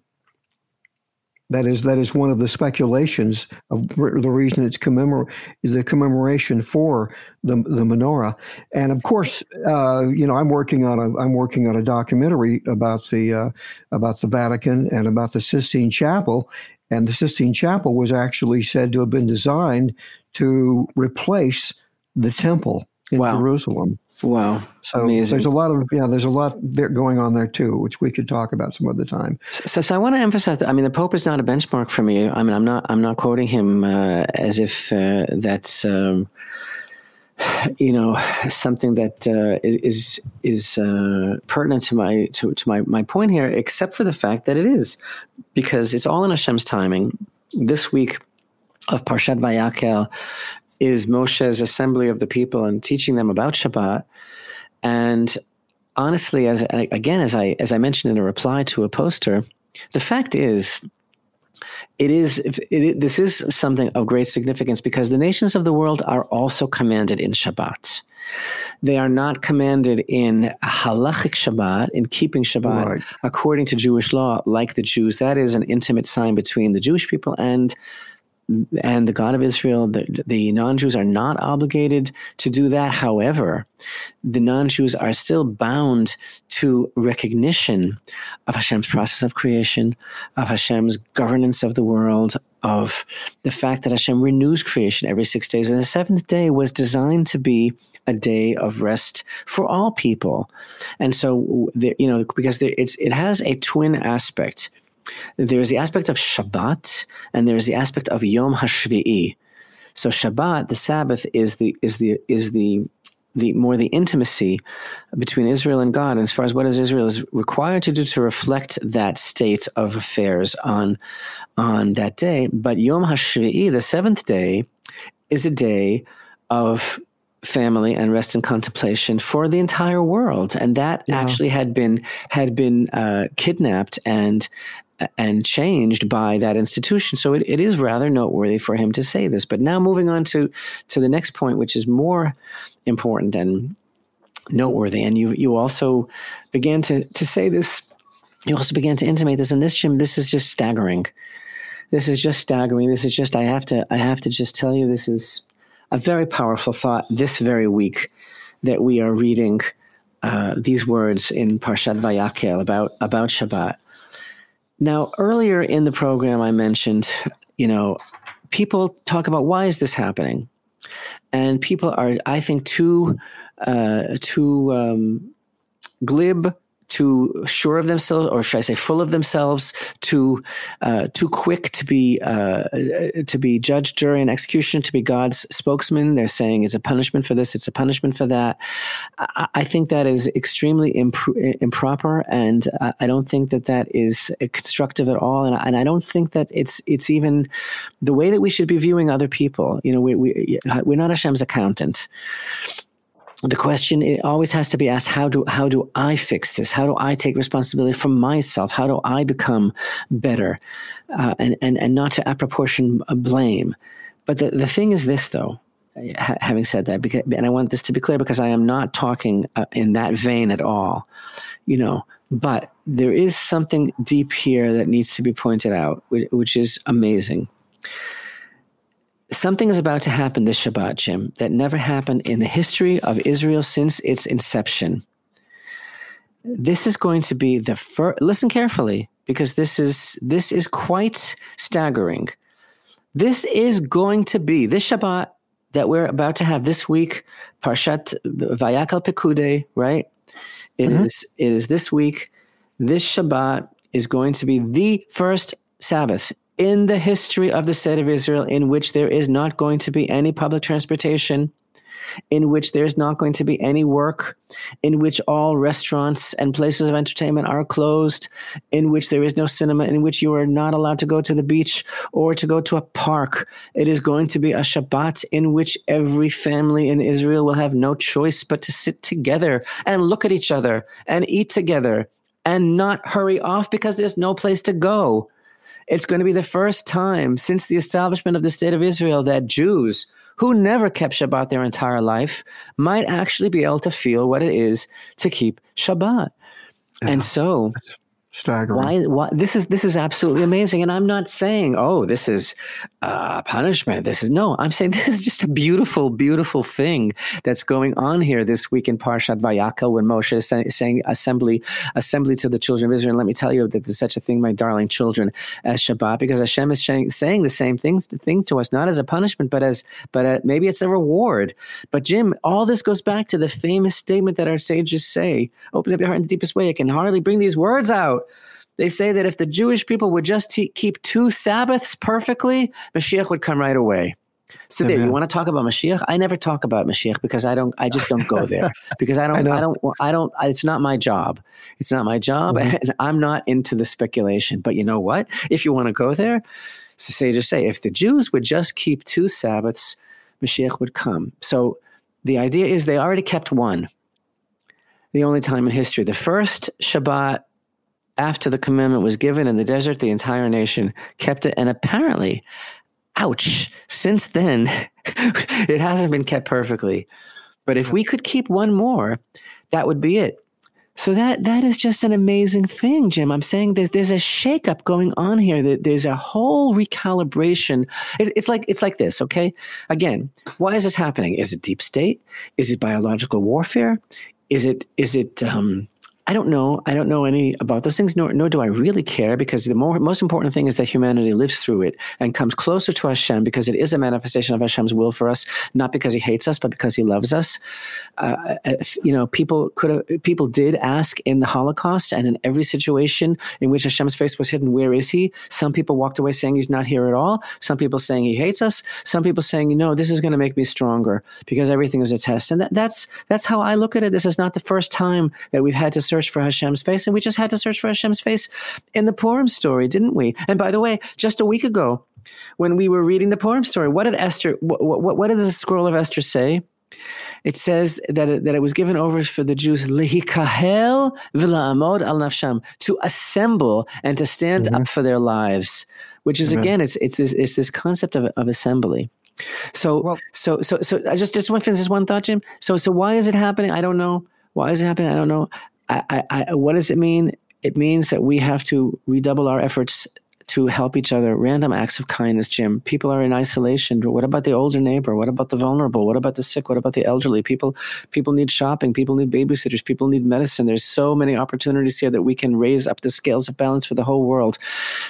That is that is one of the speculations of the reason it's commemor- the commemoration for the the menorah. And of course, uh, you know, I'm working on a I'm working on a documentary about the uh, about the Vatican and about the Sistine Chapel. And the Sistine Chapel was actually said to have been designed to replace the temple in Wow. Jerusalem. Wow. So Amazing. there's a lot of yeah, there's a lot there going on there too, which we could talk about some other time. So, so I want to emphasize that. I mean, the Pope is not a benchmark for me. I mean, I'm not. I'm not quoting him uh, as if uh, that's, um, you know, something that uh, is is uh, pertinent to my to, to my my point here. Except for the fact that it is, because it's all in Hashem's timing. This week of Parshat Vayakhel is Moshe's assembly of the people and teaching them about Shabbat. And honestly, as again, as I as I mentioned in a reply to a poster, the fact is, it is it, it, this is something of great significance because the nations of the world are also commanded in Shabbat. They are not commanded in halachic Shabbat, in keeping Shabbat Right. according to Jewish law, like the Jews. That is an intimate sign between the Jewish people and and the God of Israel. The, the non-Jews are not obligated to do that. However, the non-Jews are still bound to recognition of Hashem's process of creation, of Hashem's governance of the world, of the fact that Hashem renews creation every six days. And the seventh day was designed to be a day of rest for all people. And so, you know, because it's, it has a twin aspect. There's the aspect of Shabbat, and there's the aspect of Yom HaShvi'i. So Shabbat, the Sabbath, is the is the is the the more the intimacy between Israel and God, and as far as what is Israel is required to do to reflect that state of affairs on on that day. But Yom HaShvi'i, the seventh day, is a day of family and rest and contemplation for the entire world, and that Yeah. actually had been had been uh, kidnapped and and changed by that institution. So it, it is rather noteworthy for him to say this. But now moving on to to the next point, which is more important and noteworthy, and you you also began to to say this. You also began to intimate this in this, Jim. This is just staggering. This is just staggering. This is just I have to I have to just tell you this is a very powerful thought this very week that we are reading uh, these words in Parshat Vayakhel about about Shabbat. Now, earlier in the program, I mentioned, you know, people talk about why is this happening, and people are, I think, too uh, too um, glib, too sure of themselves, or should I say, full of themselves, too uh, too quick to be uh, to be judge, jury, and execution, to be God's spokesman. They're saying it's a punishment for this, it's a punishment for that. I, I think that is extremely impro- improper, and I, I don't think that that is uh, constructive at all. And I, and I don't think that it's it's even the way that we should be viewing other people. You know, we, we we're not Hashem's accountant the question it always has to be asked how do how do i fix this? How do i take responsibility for myself? How do i become better? Uh, and, and and not to apportion blame. But the, the thing is this though ha- having said that because and i want this to be clear because i am not talking uh, in that vein at all you know. But there is something deep here that needs to be pointed out which, which is amazing something is about to happen this Shabbat, Jim, that never happened in the history of Israel since its inception. This is going to be the first. Listen carefully, because this is this is quite staggering. This is going to be this Shabbat that we're about to have this week, Parshat Vayakhel Pikudei, right? It Mhm. is. It is this week. This Shabbat is going to be the first Sabbath in the history of the state of Israel in which there is not going to be any public transportation, in which there's not going to be any work, in which all restaurants and places of entertainment are closed, in which there is no cinema, in which you are not allowed to go to the beach or to go to a park. It is going to be a Shabbat in which every family in Israel will have no choice but to sit together and look at each other and eat together and not hurry off because there's no place to go. It's going to be the first time since the establishment of the state of Israel that Jews who never kept Shabbat their entire life might actually be able to feel what it is to keep Shabbat. Yeah. And so Staggering. Why, why? This is this is absolutely amazing, and I'm not saying, oh, this is uh, punishment. This is no. I'm saying this is just a beautiful, beautiful thing that's going on here this week in Parshat Vayakhel when Moshe is say, saying assembly, assembly to the children of Israel. And let me tell you that there's such a thing, my darling children, as Shabbat, because Hashem is saying, saying the same things thing to us, not as a punishment, but as but uh, maybe it's a reward. But Jim, all this goes back to the famous statement that our sages say: "Open up your heart in the deepest way." I can hardly bring these words out. They say that if the Jewish people would just te- keep two Sabbaths perfectly, Mashiach would come right away. So there, you want to talk about Mashiach? I never talk about Mashiach because I don't. I just don't go there because I don't. I, I, don't. I don't. It's not my job. It's not my job, mm-hmm. and I'm not into the speculation. But you know what? If you want to go there, so say just say if the Jews would just keep two Sabbaths, Mashiach would come. So the idea is they already kept one. The only time in history, the first Shabbat after the commandment was given in the desert, the entire nation kept it. And apparently, ouch, since then, it hasn't been kept perfectly. But if we could keep one more, that would be it. So that that is just an amazing thing, Jim. I'm saying there's there's a shakeup going on here. That there's a whole recalibration. It, it's like it's like this. Okay, again, why is this happening? Is it deep state? Is it biological warfare? Is it is it um, I don't know. I don't know any about those things, nor, nor do I really care because the more, most important thing is that humanity lives through it and comes closer to Hashem because it is a manifestation of Hashem's will for us, not because he hates us, but because he loves us. Uh, uh you know, people could have, people did ask in the Holocaust and in every situation in which Hashem's face was hidden, where is he? Some people walked away saying he's not here at all. Some people saying he hates us. Some people saying, know, this is going to make me stronger because everything is a test. And that, that's, that's how I look at it. This is not the first time that we've had to search for Hashem's face, and we just had to search for Hashem's face in the Purim story, didn't we? And by the way, just a week ago, when we were reading the Purim story, what did Esther? What, what, what did the scroll of Esther say? It says that it, that it was given over for the Jews lihikahel v'la'amod al nafsham to assemble and to stand mm-hmm. up for their lives, which is Amen. again it's it's this it's this concept of, of assembly. So well, so so so I just just want to finish this one thought, Jim. So so why is it happening? I don't know. Why is it happening? I don't know. I, I, what does it mean? It means that we have to redouble our efforts to help each other. Random acts of kindness, Jim. People are in isolation. What about the older neighbor? What about the vulnerable? What about the sick? What about the elderly? People people need shopping. People need babysitters. People need medicine. There's so many opportunities here that we can raise up the scales of balance for the whole world.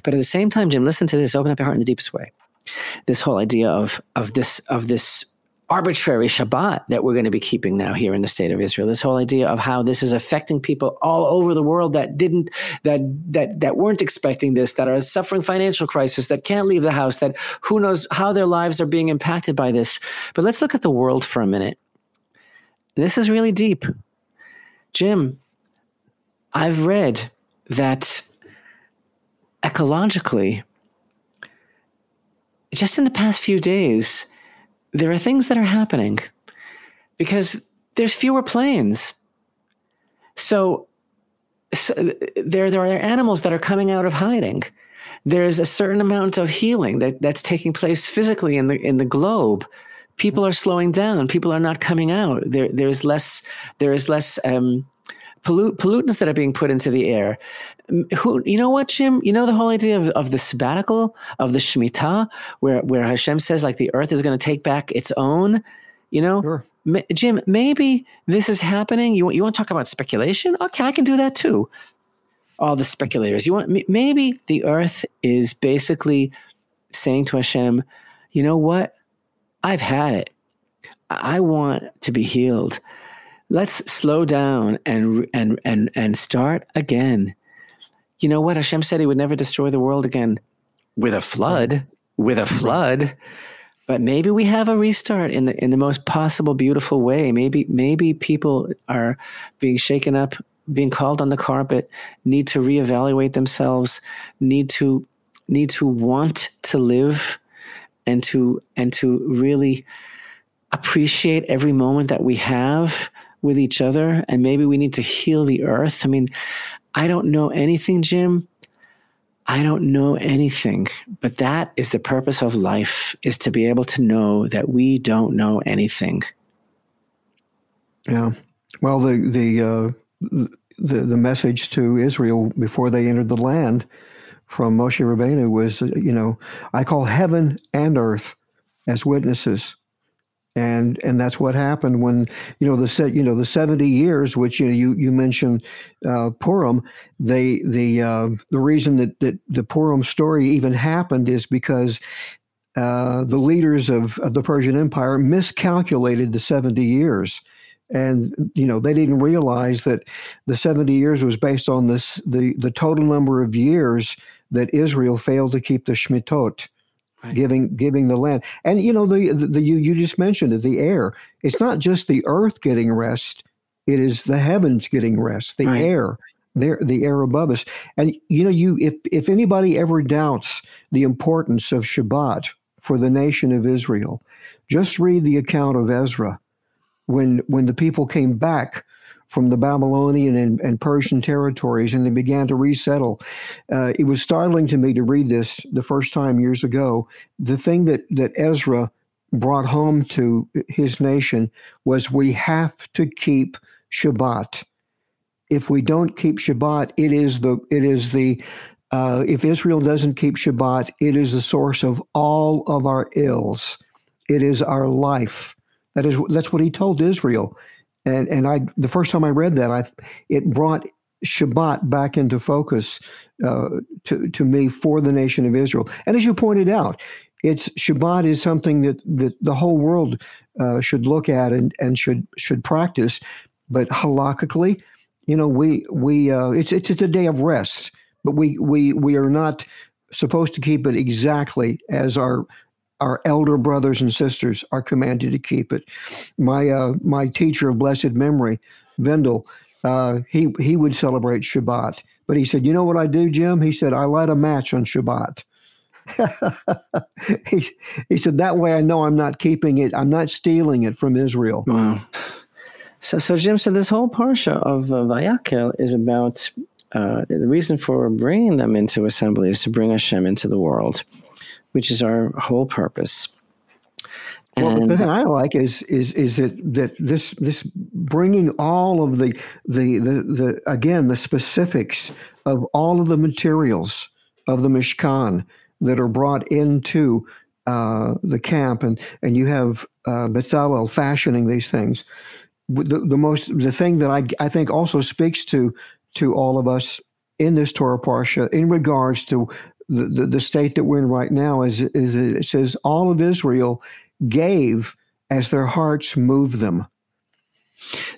But at the same time, Jim, listen to this. Open up your heart in the deepest way. This whole idea of of this of this arbitrary Shabbat that we're going to be keeping now here in the state of Israel. This whole idea of how this is affecting people all over the world that didn't that that that weren't expecting this, that are suffering financial crisis, that can't leave the house, that who knows how their lives are being impacted by this. But let's look at the world for a minute. This is really deep. Jim, I've read that ecologically, just in the past few days, there are things that are happening because there's fewer planes. So, so, there, there are animals that are coming out of hiding. There's a certain amount of healing that, that's taking place physically in the in the globe. People are slowing down. People are not coming out. There, there's less. There is less um, pollut- pollutants that are being put into the air. Who, you know what, Jim? You know the whole idea of, of the sabbatical, of the Shemitah, where, where Hashem says, like, the earth is going to take back its own, you know? Sure. Jim, maybe this is happening. You, you want to talk about speculation? Okay, I can do that too. All the speculators. You want maybe the earth is basically saying to Hashem, you know what? I've had it. I want to be healed let's slow down and and and and start again. You know what? Hashem said he would never destroy the world again with a flood, with a flood. But maybe we have a restart in the in the most possible beautiful way. Maybe maybe people are being shaken up, being called on the carpet, need to reevaluate themselves, need to need to want to live and to and to really appreciate every moment that we have with each other and maybe we need to heal the earth. I mean, I don't know anything, Jim. I don't know anything, but that is the purpose of life is to be able to know that we don't know anything. Yeah. Well, the the uh, the, the message to Israel before they entered the land from Moshe Rabbeinu was, you know, I call heaven and earth as witnesses. And and that's what happened when you know the set you know the seventy years which you know, you you mentioned uh, Purim they the uh, the reason that, that the Purim story even happened is because uh, the leaders of, of the Persian Empire miscalculated the 70 years. And you know they didn't realize that the 70 years was based on this the, the total number of years that Israel failed to keep the Shmitot, right. giving giving the land. And you know the, the, the you you just mentioned it, the air. It's not just the earth getting rest; it is the heavens getting rest, the right. air there the air above us and you know you if if anybody ever doubts the importance of shabbat for the nation of Israel. Just read the account of Ezra when when the people came back from the Babylonian and, and Persian territories and they began to resettle. Uh, it was startling to me to read this the first time years ago. The thing that, that Ezra brought home to his nation was we have to keep Shabbat. If we don't keep Shabbat, it is the it is the uh, if Israel doesn't keep Shabbat, it is the source of all of our ills. It is our life. That is that's what he told Israel. And and I the first time I read that, I it brought Shabbat back into focus uh, to to me for the nation of Israel. And as you pointed out, it's Shabbat is something that, that the whole world uh, should look at and, and should should practice. But halakhically, you know, we we uh, it's it's it's a day of rest but we we we are not supposed to keep it exactly as our our elder brothers and sisters are commanded to keep it. My uh, my teacher of blessed memory, Vendel, uh, he he would celebrate Shabbat, but he said, "You know what I do, Jim?" He said, "I light a match on Shabbat." he, he said that way I know I'm not keeping it. I'm not stealing it from Israel. Wow. So, so Jim said this whole parsha of uh, Vayakhel is about uh, the reason for bringing them into assembly is to bring Hashem into the world, which is our whole purpose. And well, the thing I like is is is that that this this bringing all of the the the, the again the specifics of all of the materials of the Mishkan that are brought into uh, the camp, and and you have uh, Bezalel fashioning these things. The, the most the thing that I I think also speaks to to all of us in this Torah Parsha in regards to the, the, the, state that we're in right now is, is it says all of Israel gave as their hearts moved them.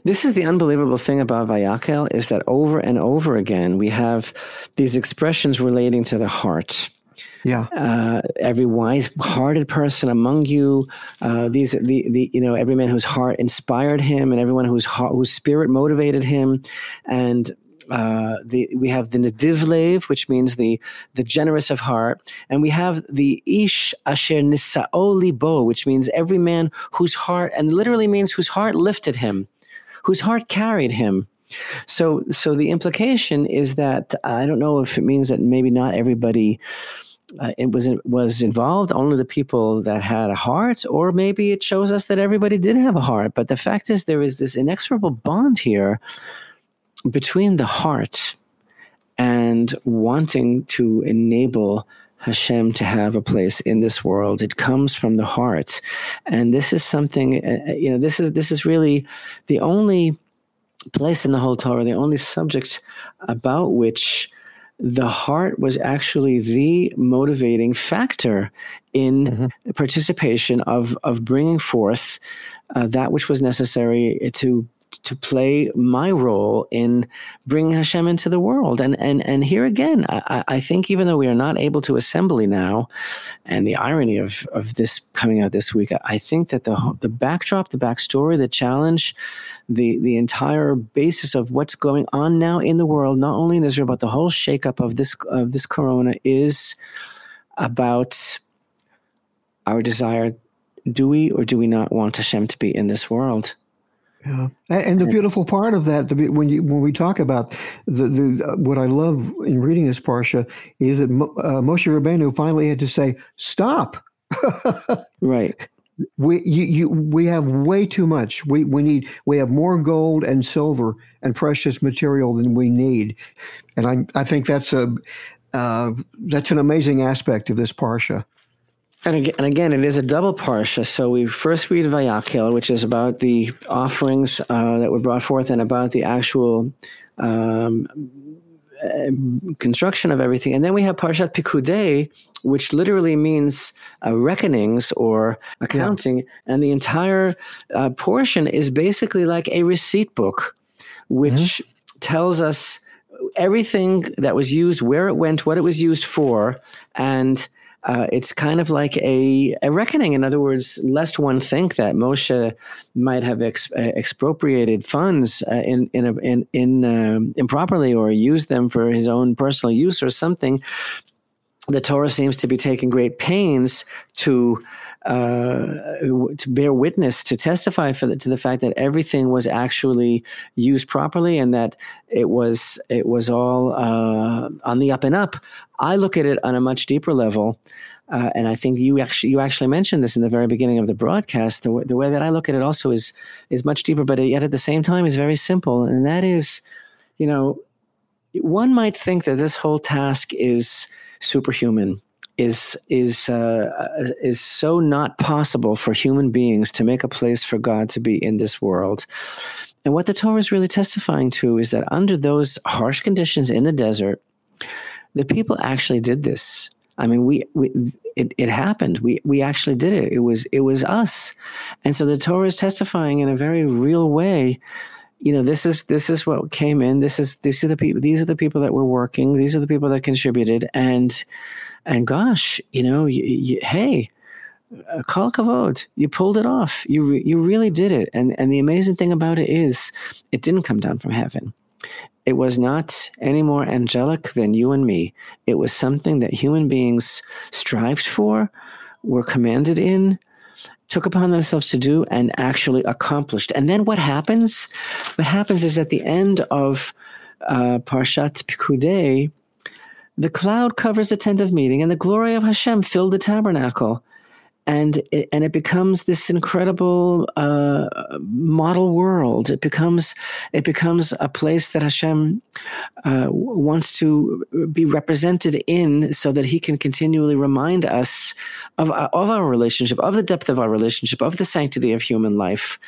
This is the unbelievable thing about Vayakhel is that over and over again we have these expressions relating to the heart. Yeah. Uh, every wise-hearted person among you, uh, these the, the you know every man whose heart inspired him, and everyone whose heart, whose spirit motivated him, and uh, the, we have the Nedivlev, which means the the generous of heart, and we have the Ish Asher Nesa'o Libo, which means every man whose heart, and literally means whose heart lifted him, whose heart carried him. So, so the implication is that I don't know if it means that maybe not everybody. Uh, it was was involved only the people that had a heart, or maybe it shows us that everybody did have a heart. But the fact is, there is this inexorable bond here between the heart and wanting to enable Hashem to have a place in this world. It comes from the heart, and this is something. Uh, uh, you know, this is this is really the only place in the whole Torah, the only subject about which the heart was actually the motivating factor in mm-hmm. participation of of bringing forth uh, that which was necessary to to play my role in bringing Hashem into the world. And and and here again, I, I, think even though we are not able to assembly now, and the irony of of this coming out this week, I think that the the backdrop, the backstory, the challenge, the the entire basis of what's going on now in the world, not only in Israel but the whole shakeup of this of this Corona is about our desire. Do we or do we not want Hashem to be in this world? Yeah, and the beautiful part of that, when you when we talk about the, the what I love in reading this parsha is that uh, Moshe Rabbeinu finally had to say, "Stop." right. We you, you we have way too much. We we need we have more gold and silver and precious material than we need, and I I think that's a uh, that's an amazing aspect of this parsha. And again, and again, it is a double parsha. So we first read Vayakhel, which is about the offerings uh, that were brought forth and about the actual um, uh, construction of everything. And then we have Parshat Pikudei, which literally means uh, reckonings or accounting. Yeah. And the entire uh, portion is basically like a receipt book, which mm-hmm. tells us everything that was used, where it went, what it was used for, and uh, it's kind of like a, a reckoning. In other words, lest one think that Moshe might have ex, uh, expropriated funds uh, in in, a, in, in um, improperly or used them for his own personal use or something. The Torah seems to be taking great pains to to bear witness, to testify for the, to the fact that everything was actually used properly and that it was it was all uh, on the up and up. I look at it on a much deeper level. Uh, and I think you actually you actually mentioned this in the very beginning of the broadcast. The, w- the way that I look at it also is is much deeper, but yet at the same time is very simple, and that is, you know, one might think that this whole task is superhuman is is uh, is so not possible for human beings to make a place for God to be in this world. And what the Torah is really testifying to is that under those harsh conditions in the desert, the people actually did this. I mean, we, we it, it happened. We we actually did it. It was it was us. And so the Torah is testifying in a very real way you know this is this is what came in this is these are the people these are the people that were working these are the people that contributed and and gosh, you know, you, you, hey, uh, kol kavod, you pulled it off. You re- you really did it. And and the amazing thing about it is, it didn't come down from heaven. It was not any more angelic than you and me. It was something that human beings strived for, were commanded in, took upon themselves to do, and actually accomplished. And then what happens? What happens is at the end of uh, Parshat Pikudei, the cloud covers the tent of meeting, and the glory of Hashem filled the tabernacle. And it, and it becomes this incredible uh, model world. It becomes it becomes a place that Hashem uh, wants to be represented in, so that He can continually remind us of of our relationship, of the depth of our relationship, of the sanctity of human life.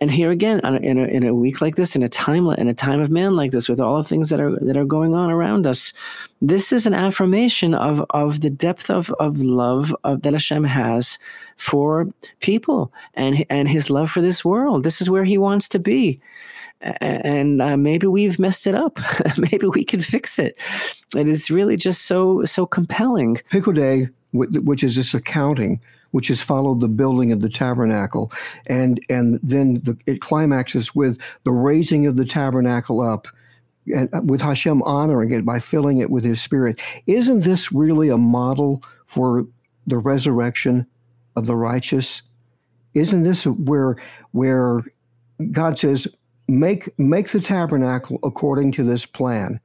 And here again, in a, in a week like this, in a time in a time of man like this, with all the things that are that are going on around us, this is an affirmation of of the depth of of love of, that Hashem has for people and and His love for this world. This is where He wants to be, and uh, maybe we've messed it up. maybe we can fix it. And it's really just so so compelling. Pikudei, which is this accounting which has followed the building of the tabernacle, and and then the, it climaxes with the raising of the tabernacle up, and uh, with Hashem honoring it by filling it with His Spirit. Isn't this really a model for the resurrection of the righteous? Isn't this where where God says, "Make make the tabernacle according to this plan"?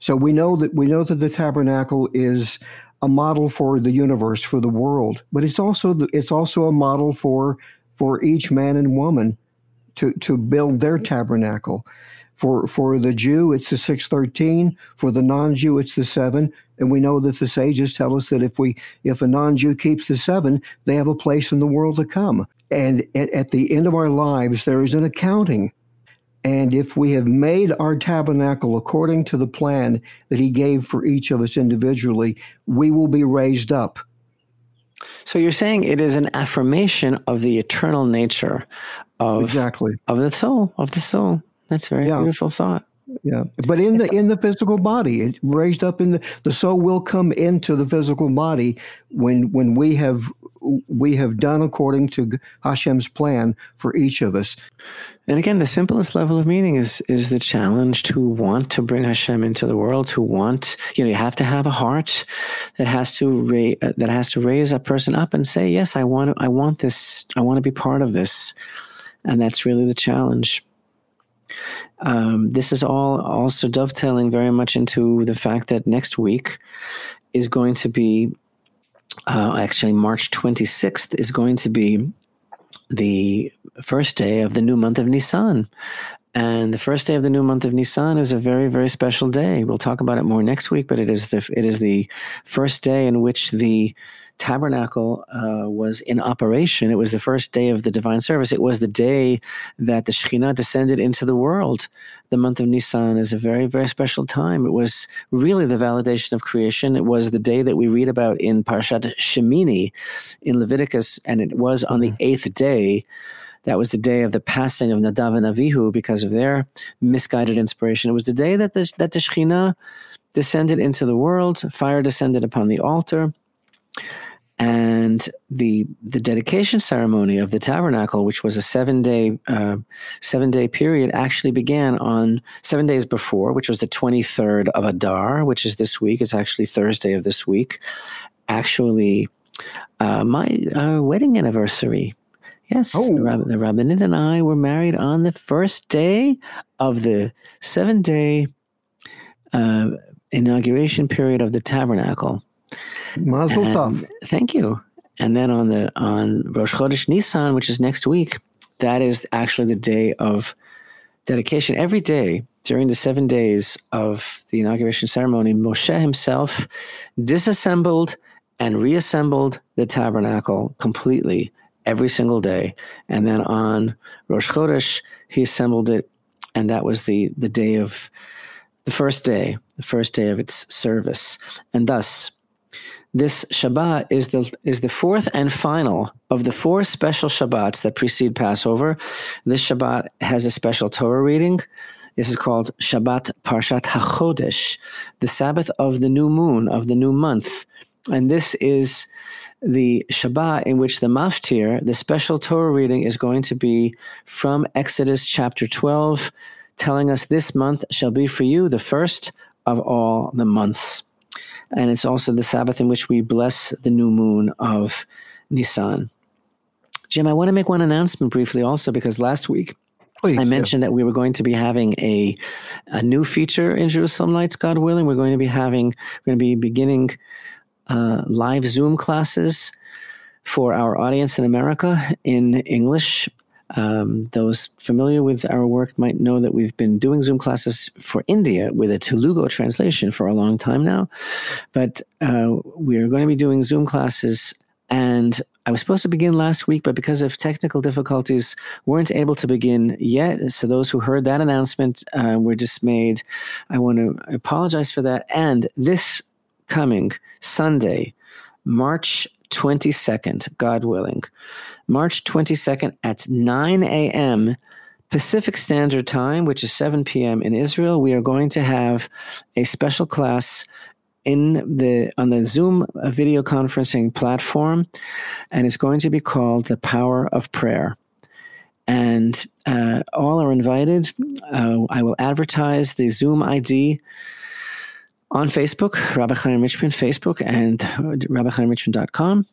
So we know that we know that the tabernacle is a model for the universe, for the world, but it's also it's also a model for for each man and woman to to build their tabernacle. For for the Jew, it's the six thirteen. For the non-Jew, it's the seven. And we know that the sages tell us that if we if a non-Jew keeps the seven, they have a place in the world to come. And at, at the end of our lives, there is an accounting and if we have made our tabernacle according to the plan that he gave for each of us individually, we will be raised up. So you're saying it is an affirmation of the eternal nature of exactly of the soul of the soul. That's a very yeah. beautiful thought. Yeah, but in the in the physical body, it raised up in the the soul will come into the physical body when when we have we have done according to Hashem's plan for each of us. And again, the simplest level of meaning is is the challenge to want to bring Hashem into the world. To want, you know, you have to have a heart that has to ra- that has to raise a person up and say, "Yes, I want I want this. I want to be part of this," and that's really the challenge. Um, this is all also dovetailing very much into the fact that next week is going to be uh, actually, March 26th is going to be the first day of the new month of Nisan. And the first day of the new month of Nisan is a very, very special day. We'll talk about it more next week, but it is the it is the first day in which the tabernacle uh, was in operation. It was the first day of the divine service. It was the day that the Shekhinah descended into the world. The month of Nisan is a very, very special time. It was really the validation of creation. It was the day that we read about in Parshat Shemini in Leviticus, and it was on the mm-hmm. eighth day. That was the day of the passing of Nadav and Avihu because of their misguided inspiration. It was the day that the, that the Shekhinah descended into the world, fire descended upon the altar and the the dedication ceremony of the tabernacle, which was a seven day uh, seven day period, actually began on seven days before, which was the twenty third of Adar, which is this week. It's actually Thursday of this week. Actually, uh, my uh, wedding anniversary. Yes, oh. the, Rab- the rebbetzin and I were married on the first day of the seven day uh, inauguration period of the tabernacle. Mazel tov. Thank you. And then on the on Rosh Chodesh Nisan, which is next week, that is actually the day of dedication. Every day during the seven days of the inauguration ceremony, Moshe himself disassembled and reassembled the tabernacle completely every single day. And then on Rosh Chodesh, he assembled it, and that was the the day of the first day, the first day of its service. And thus, this Shabbat is the is the fourth and final of the four special Shabbats that precede Passover. This Shabbat has a special Torah reading. This is called Shabbat Parshat HaChodesh, the Sabbath of the new moon of the new month, and this is the Shabbat in which the Maftir, the special Torah reading, is going to be from Exodus chapter 12, telling us this month shall be for you the first of all the months and it's also the Sabbath in which we bless the new moon of Nisan. Jim, I want to make one announcement briefly also because last week Please, I mentioned yeah. that we were going to be having a a new feature in Jerusalem Lights, God willing. We're going to be having we're going to be beginning uh, live Zoom classes for our audience in America in English um, those familiar with our work might know that we've been doing Zoom classes for India with a Telugu translation for a long time now. But uh, we're going to be doing Zoom classes, and I was supposed to begin last week, but because of technical difficulties, weren't able to begin yet. So those who heard that announcement uh, were dismayed. I want to apologize for that. And this coming Sunday, March 22nd, God willing, March 22nd at 9 a.m. Pacific Standard Time, which is 7 p.m. in Israel, we are going to have a special class in the on the Zoom video conferencing platform, and it's going to be called "The Power of Prayer." And uh, all are invited. Uh, I will advertise the Zoom ID on Facebook, Rabbi Chaim Richman Facebook, and RabbiChaimRichman.com.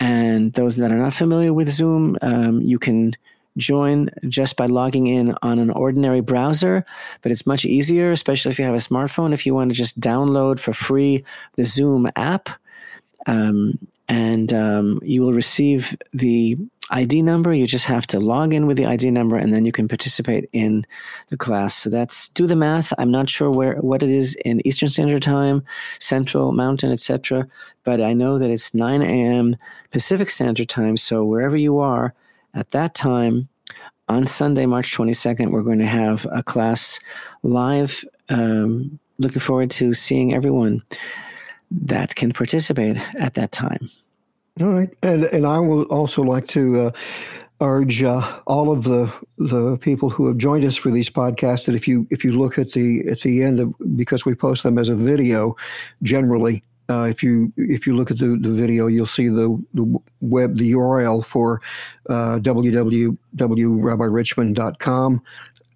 And those that are not familiar with Zoom, um, you can join just by logging in on an ordinary browser, but it's much easier, especially if you have a smartphone, if you want to just download for free the Zoom app. Um, and um, you will receive the ID number. You just have to log in with the ID number, and then you can participate in the class. So that's do the math. I'm not sure where what it is in Eastern Standard Time, Central, Mountain, etc. But I know that it's 9 a.m. Pacific Standard Time. So wherever you are at that time, on Sunday, March 22nd, we're going to have a class live. Um, looking forward to seeing everyone that can participate at that time. All right, and and I would also like to uh, urge uh, all of the the people who have joined us for these podcasts that if you if you look at the at the end of because we post them as a video, generally. Uh, if you if you look at the, the video, you'll see the, the web the URL for uh, www.rabbirichman.com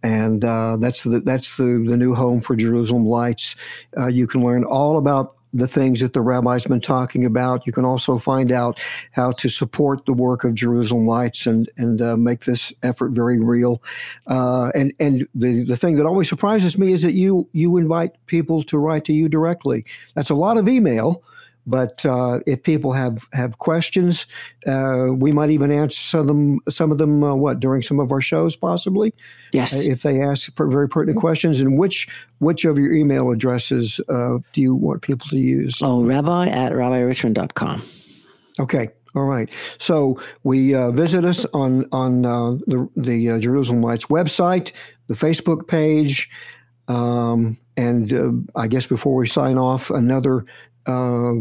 and uh, that's the that's the, the new home for Jerusalem Lights. Uh, you can learn all about the things that the rabbi's been talking about. You can also find out how to support the work of Jerusalem Lights and and uh, make this effort very real. Uh, and and the the thing that always surprises me is that you you invite people to write to you directly. That's a lot of email. But uh, if people have have questions, uh, we might even answer some of them. Some of them, uh, what during some of our shows, possibly. Yes. Uh, if they ask very pertinent questions, and which which of your email addresses uh, do you want people to use? Oh, Rabbi at RabbiRichman.com. Okay. All right. So we uh, visit us on on uh, the the uh, Jerusalem Lights website, the Facebook page, um, and uh, I guess before we sign off, another uh,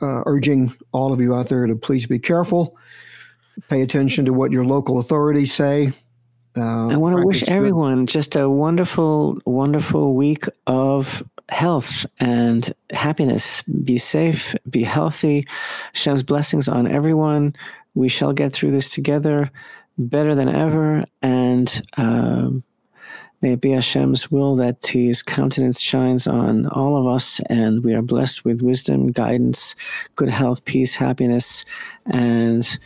uh, urging all of you out there to please be careful, pay attention to what your local authorities say. I want to wish everyone just a wonderful, wonderful week of health and happiness. Be safe, be healthy. Hashem's blessings on everyone. We shall get through this together better than ever. And um, may it be Hashem's will that His countenance shines on all of us and we are blessed with wisdom, guidance, good health, peace, happiness. And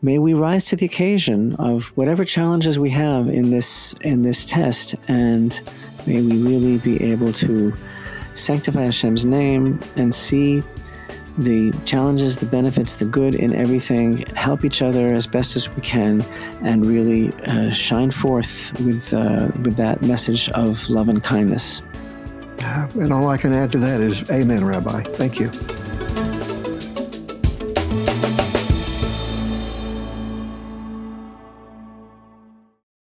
may we rise to the occasion of whatever challenges we have in this in this test and may we really be able to sanctify Hashem's name and see the challenges, the benefits, the good in everything, help each other as best as we can, and really uh, shine forth with uh, with that message of love and kindness. And all I can add to that is Amen, Rabbi. Thank you.